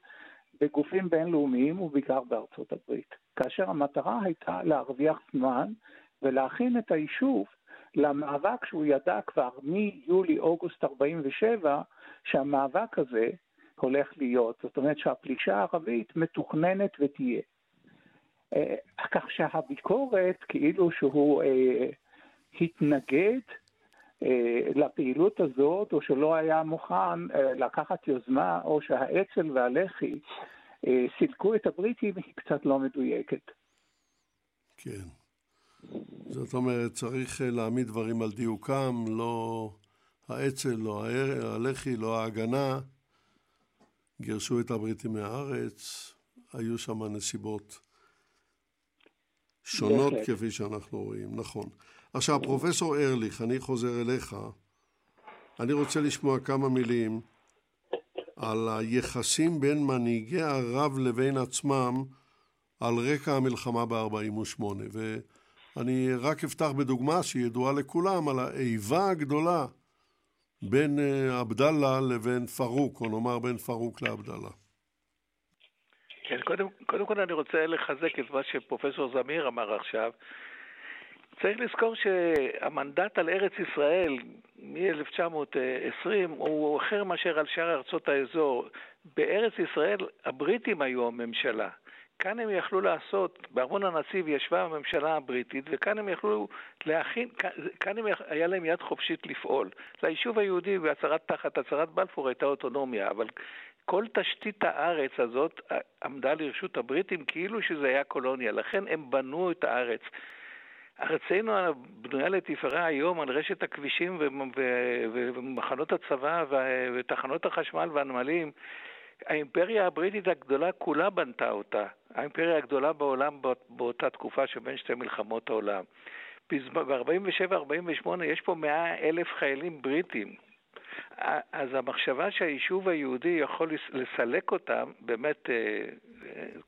בגופים בינלאומיים ובעיקר בארצות הברית. כאשר המטרה הייתה להרוויח זמן ולהכין את היישוב למאבק שהוא ידע כבר מיולי-אוגוסט 47, שהמאבק הזה הולך להיות. זאת אומרת שהפלישה הערבית מתוכננת ותהיה. אה, כך שהביקורת, כאילו שהוא אה, התנגד לפעילות הזאת, או שלא היה מוכן אה, לקחת יוזמה, או שהאצ"ל והלח"י אה, סילקו את הבריטים, היא קצת לא מדויקת. כן. זאת אומרת, צריך אה, להעמיד דברים על דיוקם, לא האצ"ל, לא הלח"י, לא ההגנה. גירשו את הבריטים מהארץ, היו שם נסיבות שונות כפי שאנחנו רואים, נכון. עכשיו, פרופסור ארליך, אני חוזר אליך. אני רוצה לשמוע כמה מילים על היחסים בין מנהיגי ערב לבין עצמם על רקע המלחמה ב-48. ואני רק אפתח בדוגמה שידועה לכולם על האיבה הגדולה בין אה, עבדאללה לבין פרוק, או נאמר בין פרוק לעבדאללה. כן, קודם, קודם כל אני רוצה לחזק את מה שפרופסור זמיר אמר עכשיו. צריך לזכור שהמנדט על ארץ ישראל מ-1920 הוא אחר מאשר על שאר ארצות האזור. בארץ ישראל הבריטים היו הממשלה. כאן הם יכלו לעשות, בארמון הנציב ישבה הממשלה הבריטית, וכאן הם יכלו להכין, כאן הם, היה להם יד חופשית לפעול. ליישוב היהודי בהצהרת, תחת הצהרת בלפור הייתה אוטונומיה, אבל כל תשתית הארץ הזאת עמדה לרשות הבריטים כאילו שזה היה קולוניה, לכן הם בנו את הארץ. ארצנו בנויה לתפארה היום על רשת הכבישים ומחנות הצבא ותחנות החשמל והנמלים. האימפריה הבריטית הגדולה כולה בנתה אותה. האימפריה הגדולה בעולם באותה תקופה שבין שתי מלחמות העולם. ב-47-48 יש פה 100 אלף חיילים בריטים. אז המחשבה שהיישוב היהודי יכול לסלק אותם, באמת אה,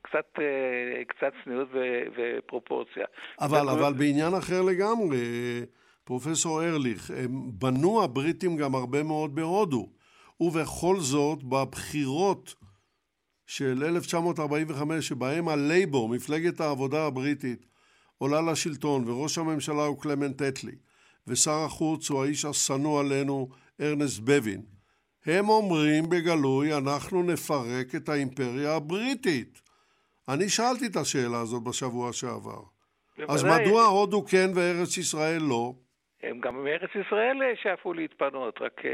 קצת, אה, קצת צניעות ופרופורציה. אבל, אבל בעניין אחר לגמרי, פרופסור ארליך, הם בנו הבריטים גם הרבה מאוד בהודו, ובכל זאת, בבחירות של 1945, שבהם הלייבור, מפלגת העבודה הבריטית, עולה לשלטון, וראש הממשלה הוא קלמנט אטלי, ושר החוץ הוא האיש השנוא עלינו, ארנסט בבין. הם אומרים בגלוי, אנחנו נפרק את האימפריה הבריטית. אני שאלתי את השאלה הזאת בשבוע שעבר. אז מדוע הודו כן וארץ ישראל לא? הם גם מארץ ישראל שאפו להתפנות, רק uh,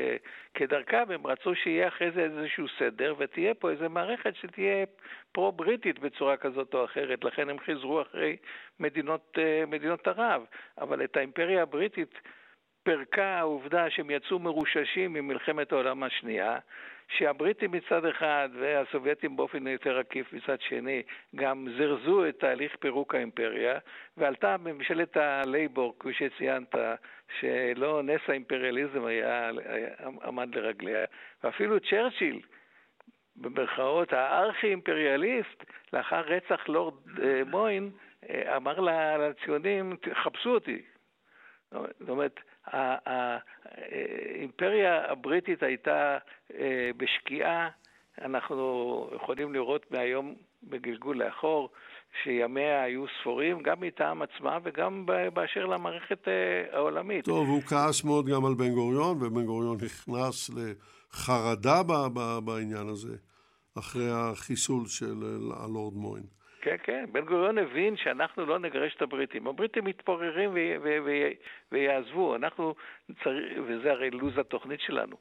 כדרכם הם רצו שיהיה אחרי זה איזשהו סדר ותהיה פה איזו מערכת שתהיה פרו-בריטית בצורה כזאת או אחרת, לכן הם חזרו אחרי מדינות, uh, מדינות ערב. אבל את האימפריה הבריטית פירקה העובדה שהם יצאו מרוששים ממלחמת העולם השנייה, שהבריטים מצד אחד והסובייטים באופן יותר עקיף מצד שני גם זרזו את תהליך פירוק האימפריה, ועלתה ממשלת הלייבור, כפי שציינת, שלא נס האימפריאליזם היה, היה, עמד לרגליה, ואפילו צ'רצ'יל, במרכאות הארכי-אימפריאליסט, לאחר רצח לורד אה, מוין, אה, אמר לציונים, חפשו אותי. זאת אומרת, האימפריה הבריטית הייתה אה, בשקיעה, אנחנו יכולים לראות מהיום בגלגול לאחור שימיה היו ספורים גם מטעם עצמה וגם באשר למערכת אה, העולמית. טוב, הוא כעס מאוד גם על בן גוריון, ובן גוריון נכנס לחרדה בעניין הזה, אחרי החיסול של הלורד מוין. כן, כן. בן גוריון הבין שאנחנו לא נגרש את הבריטים. הבריטים מתפוררים ויעזבו. אנחנו צריך, וזה הרי לו"ז התוכנית שלנו.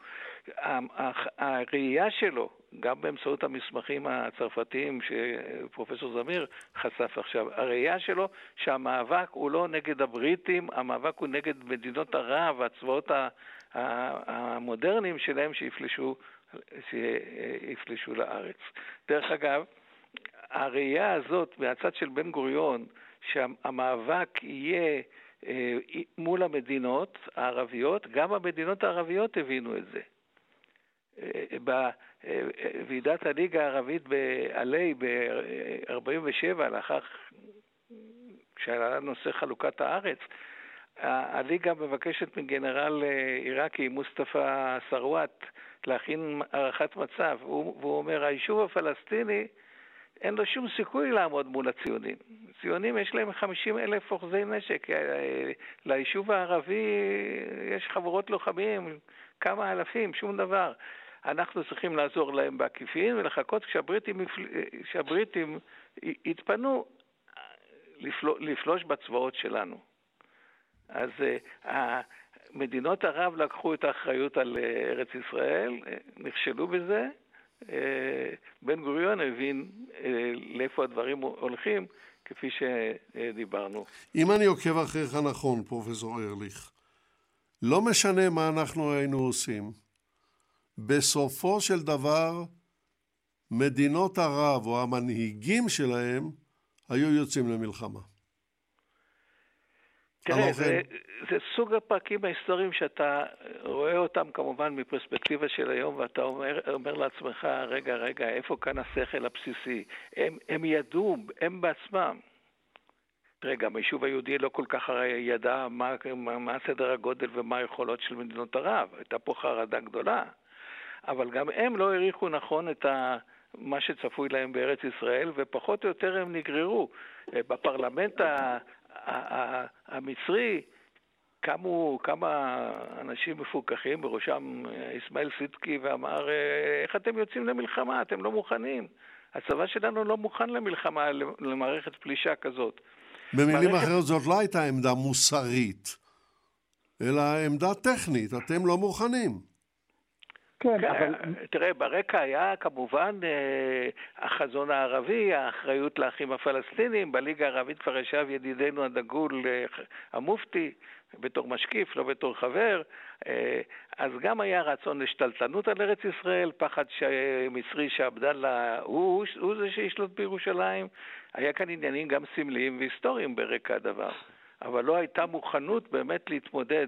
הראייה שלו גם באמצעות המסמכים הצרפתיים שפרופסור זמיר חשף עכשיו, הראייה שלו שהמאבק הוא לא נגד הבריטים, המאבק הוא נגד מדינות ערב והצבאות המודרניים שלהם שיפלשו, שיפלשו לארץ. דרך אגב, הראייה הזאת מהצד של בן גוריון, שהמאבק יהיה אה, מול המדינות הערביות, גם המדינות הערביות הבינו את זה. אה, בוועידת הליגה הערבית בעלי ב-47, לאחר שעלה נושא חלוקת הארץ, הליגה מבקשת מגנרל אה, עיראקי מוסטפא סרוואט להכין הערכת מצב, והוא אומר, היישוב הפלסטיני אין לו שום סיכוי לעמוד מול הציונים. ציונים יש להם 50 אלף אוחזי נשק, אה, ליישוב הערבי יש חבורות לוחמים, כמה אלפים, שום דבר. אנחנו צריכים לעזור להם בעקיפין ולחכות כשהבריטים, כשהבריטים יתפנו לפלוש בצבאות שלנו. אז uh, מדינות ערב לקחו את האחריות על uh, ארץ ישראל, נכשלו בזה. Uh, בן גוריון הבין uh, לאיפה הדברים הולכים, כפי שדיברנו. אם אני עוקב אחריך נכון, פרופסור ארליך, לא משנה מה אנחנו היינו עושים, בסופו של דבר מדינות ערב או המנהיגים שלהם היו יוצאים למלחמה. תראה, זה, זה סוג הפרקים ההיסטוריים שאתה רואה אותם כמובן מפרספקטיבה של היום, ואתה אומר, אומר לעצמך, רגע, רגע, איפה כאן השכל הבסיסי? הם, הם ידעו, הם בעצמם. תראה, גם היישוב היהודי לא כל כך הרי ידע מה, מה, מה סדר הגודל ומה היכולות של מדינות ערב. הייתה פה חרדה גדולה. אבל גם הם לא העריכו נכון את ה... מה שצפוי להם בארץ ישראל, ופחות או יותר הם נגררו. בפרלמנט המצרי קמו כמה אנשים מפוקחים, בראשם אסמאעיל סידקי, ואמר, איך אתם יוצאים למלחמה? אתם לא מוכנים. הצבא שלנו לא מוכן למלחמה, למערכת פלישה כזאת. במילים מערכת... אחרות, זאת לא הייתה עמדה מוסרית, אלא עמדה טכנית, אתם לא מוכנים. כן, כן, אבל... תראה, ברקע היה כמובן אה, החזון הערבי, האחריות לאחים הפלסטינים, בליגה הערבית כבר ישב ידידנו הדגול אה, המופתי, בתור משקיף, לא בתור חבר, אה, אז גם היה רצון לשתלטנות על ארץ ישראל, פחד מצרי שעבדאללה הוא, הוא זה שישלוט בירושלים. היה כאן עניינים גם סמליים והיסטוריים ברקע הדבר, אבל לא הייתה מוכנות באמת להתמודד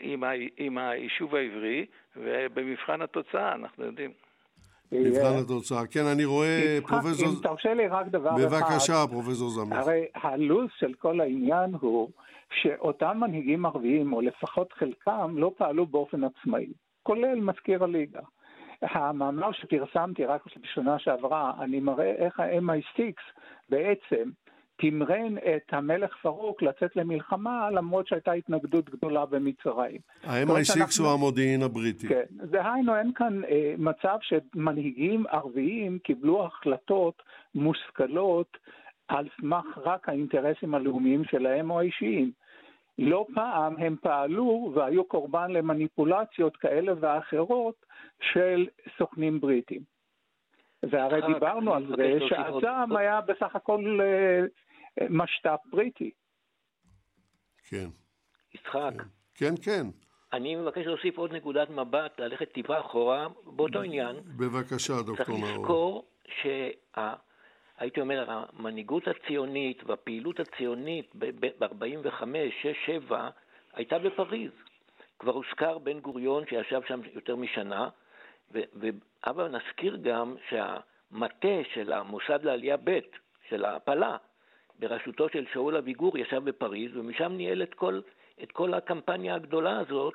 עם, ה, עם היישוב העברי, ובמבחן התוצאה, אנחנו יודעים. מבחן התוצאה. כן, אני רואה פרופסור... אם תרשה לי רק דבר אחד. בבקשה, פרופסור זמיר. הרי הלו"ז של כל העניין הוא שאותם מנהיגים ערביים, או לפחות חלקם, לא פעלו באופן עצמאי, כולל מזכיר הליגה. המאמר שפרסמתי רק בשנה שעברה, אני מראה איך ה-MI6 בעצם תמרן את המלך פרוק לצאת למלחמה למרות שהייתה התנגדות גדולה במצרים. ה-MI6 הוא המודיעין הבריטי. כן, דהיינו אין כאן אה, מצב שמנהיגים ערביים קיבלו החלטות מושכלות על סמך רק האינטרסים הלאומיים שלהם או האישיים. לא פעם הם פעלו והיו קורבן למניפולציות כאלה ואחרות של סוכנים בריטים. והרי דיברנו על זה שהזעם היה בסך הכל אה, משת"פ בריטי. כן. יצחק. כן, כן. אני מבקש להוסיף עוד נקודת מבט, ללכת טיפה אחורה, באותו עניין. בבקשה, דוקטור נאור. צריך לזכור שה... הייתי אומר, המנהיגות הציונית והפעילות הציונית ב-45, 6, 7, הייתה בפריז. כבר הוזכר בן גוריון שישב שם יותר משנה, אבל נזכיר גם שהמטה של המוסד לעלייה ב', של ההעפלה, בראשותו של שאול אביגור ישב בפריז, ומשם ניהל את כל, את כל הקמפניה הגדולה הזאת,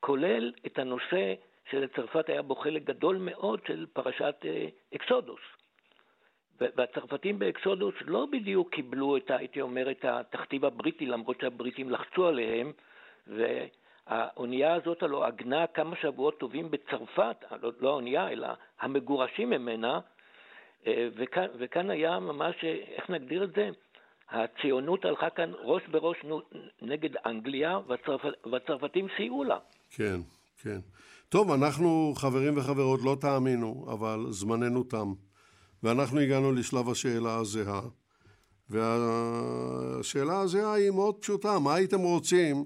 כולל את הנושא שלצרפת היה בו חלק גדול מאוד של פרשת אה, אקסודוס. והצרפתים באקסודוס לא בדיוק קיבלו את, הייתי אומר, את התכתיב הבריטי, למרות שהבריטים לחצו עליהם, והאונייה הזאת הלוא עגנה כמה שבועות טובים בצרפת, לא, האונייה, אלא המגורשים ממנה, אה, וכאן, וכאן היה ממש, אה, איך נגדיר את זה? הציונות הלכה כאן ראש בראש נגד אנגליה, והצרפ... והצרפתים סייעו לה. כן, כן. טוב, אנחנו, חברים וחברות, לא תאמינו, אבל זמננו תם. ואנחנו הגענו לשלב השאלה הזהה. והשאלה הזהה היא מאוד פשוטה, מה הייתם רוצים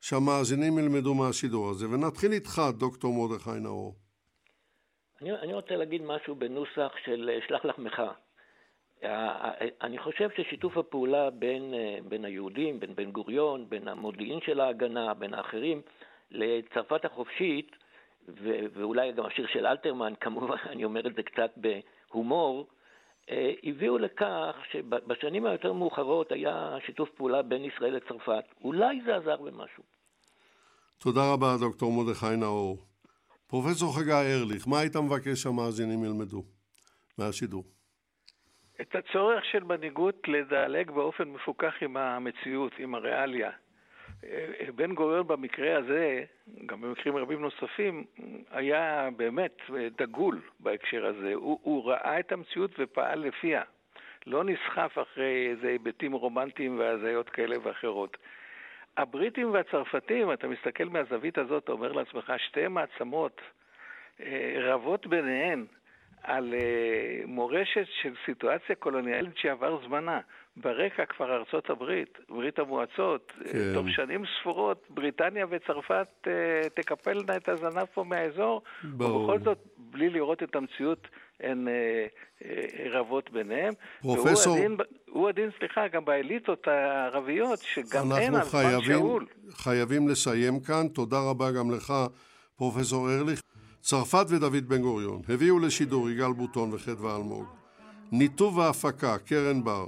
שהמאזינים ילמדו מהשידור הזה? ונתחיל איתך, דוקטור מרדכי נאור. אני, אני רוצה להגיד משהו בנוסח של שלח לחמך. אני חושב ששיתוף הפעולה בין, בין היהודים, בין בן גוריון, בין המודיעין של ההגנה, בין האחרים, לצרפת החופשית, ו- ואולי גם השיר של אלתרמן, כמובן, אני אומר את זה קצת בהומור, אה, הביאו לכך שבשנים היותר מאוחרות היה שיתוף פעולה בין ישראל לצרפת. אולי זה עזר במשהו. תודה רבה, דוקטור מרדכי נאור. פרופסור חגי ארליך, מה היית מבקש שהמאזינים ילמדו מהשידור? את הצורך של מנהיגות לדלג באופן מפוקח עם המציאות, עם הריאליה. בן גוריון במקרה הזה, גם במקרים רבים נוספים, היה באמת דגול בהקשר הזה. הוא, הוא ראה את המציאות ופעל לפיה. לא נסחף אחרי איזה היבטים רומנטיים והזיות כאלה ואחרות. הבריטים והצרפתים, אתה מסתכל מהזווית הזאת, אתה אומר לעצמך, שתי מעצמות אה, רבות ביניהן על אה, מורשת של סיטואציה קולוניאלית שעבר זמנה. ברקע כבר ארצות הברית, ברית המועצות, כן. תוך שנים ספורות, בריטניה וצרפת אה, תקפלנה את הזנב פה מהאזור, ברור. ובכל זאת, בלי לראות את המציאות, הן אה, אה, רבות ביניהם. פרופסור... והוא הדין, הוא הדין, סליחה, גם באליטות הערביות, שגם הן על זמן שאול. אנחנו חייבים לסיים כאן. תודה רבה גם לך, פרופסור ארליך. צרפת ודוד בן גוריון הביאו לשידור יגאל בוטון וחדווה אלמוג. ניתוב והפקה, קרן בר.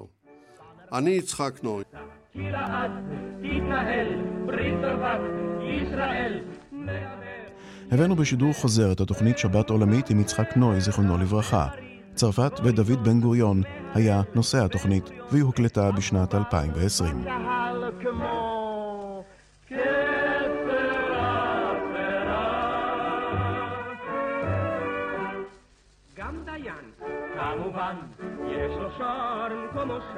אני יצחק נוי. הבאנו בשידור חוזר את התוכנית שבת עולמית עם יצחק נוי, זיכרונו לברכה. צרפת ודוד בן גוריון היה נושא התוכנית, והיא הוקלטה בשנת 2020. כמובן, יש לו שרם כמו ש...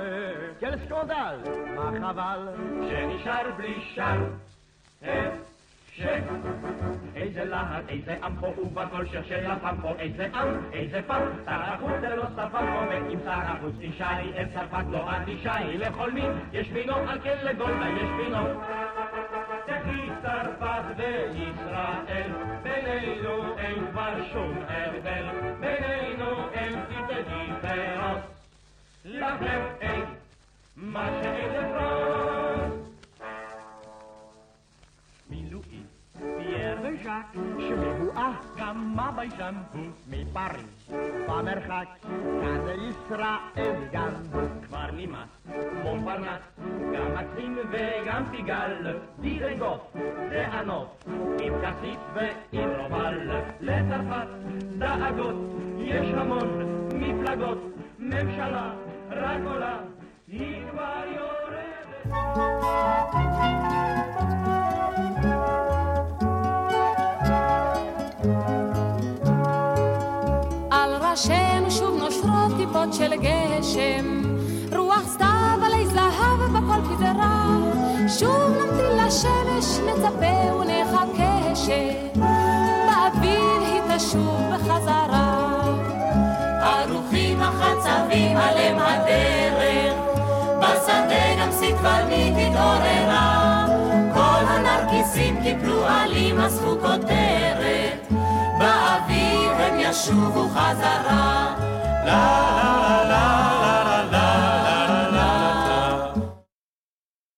כן סקונדל, מה חבל? שנשאר בלי שר. איזה להט, איזה עם פה ובכל שיר של הפמפו, איזה עם, איזה פעם, שר החוץ זה לא ספר פה, ואם שר החוץ תשאלי את צרפת לא אדישאי לכל מין, יש בינו על כן לגולדה יש בינו. תחי צרפת וישראל, בינינו אין כבר שום הבדל, בינינו אין תתגי פרוס, לכם אין מה שאין לפרוס. פייר וז'אק, שמבואה גם מה ביישן הוא מפריז. במרחק, כאן לישראל גם כבר נמאס, מונפרנס, גם מקסים וגם פיגל, דיזנגוף זה הנוף, עם כסיף ועם רובל, לצרפת דאגות, יש המון מפלגות, ממשלה רק עולה, היא כבר יורדת. השם שוב נושרות טיפות של גשם. רוח סתיו עלי זהב בכל פזרה שוב נמתין לשמש נצפה ונחכה שבאביב היא תשוב בחזרה. ערוכים החצבים עליהם הדרך. בשדה גם סתוונית התעוררה כל הנרקיסים קיפלו עלים אספו כותרת באוויר הם ישובו חזרה. לה לה לה לה לה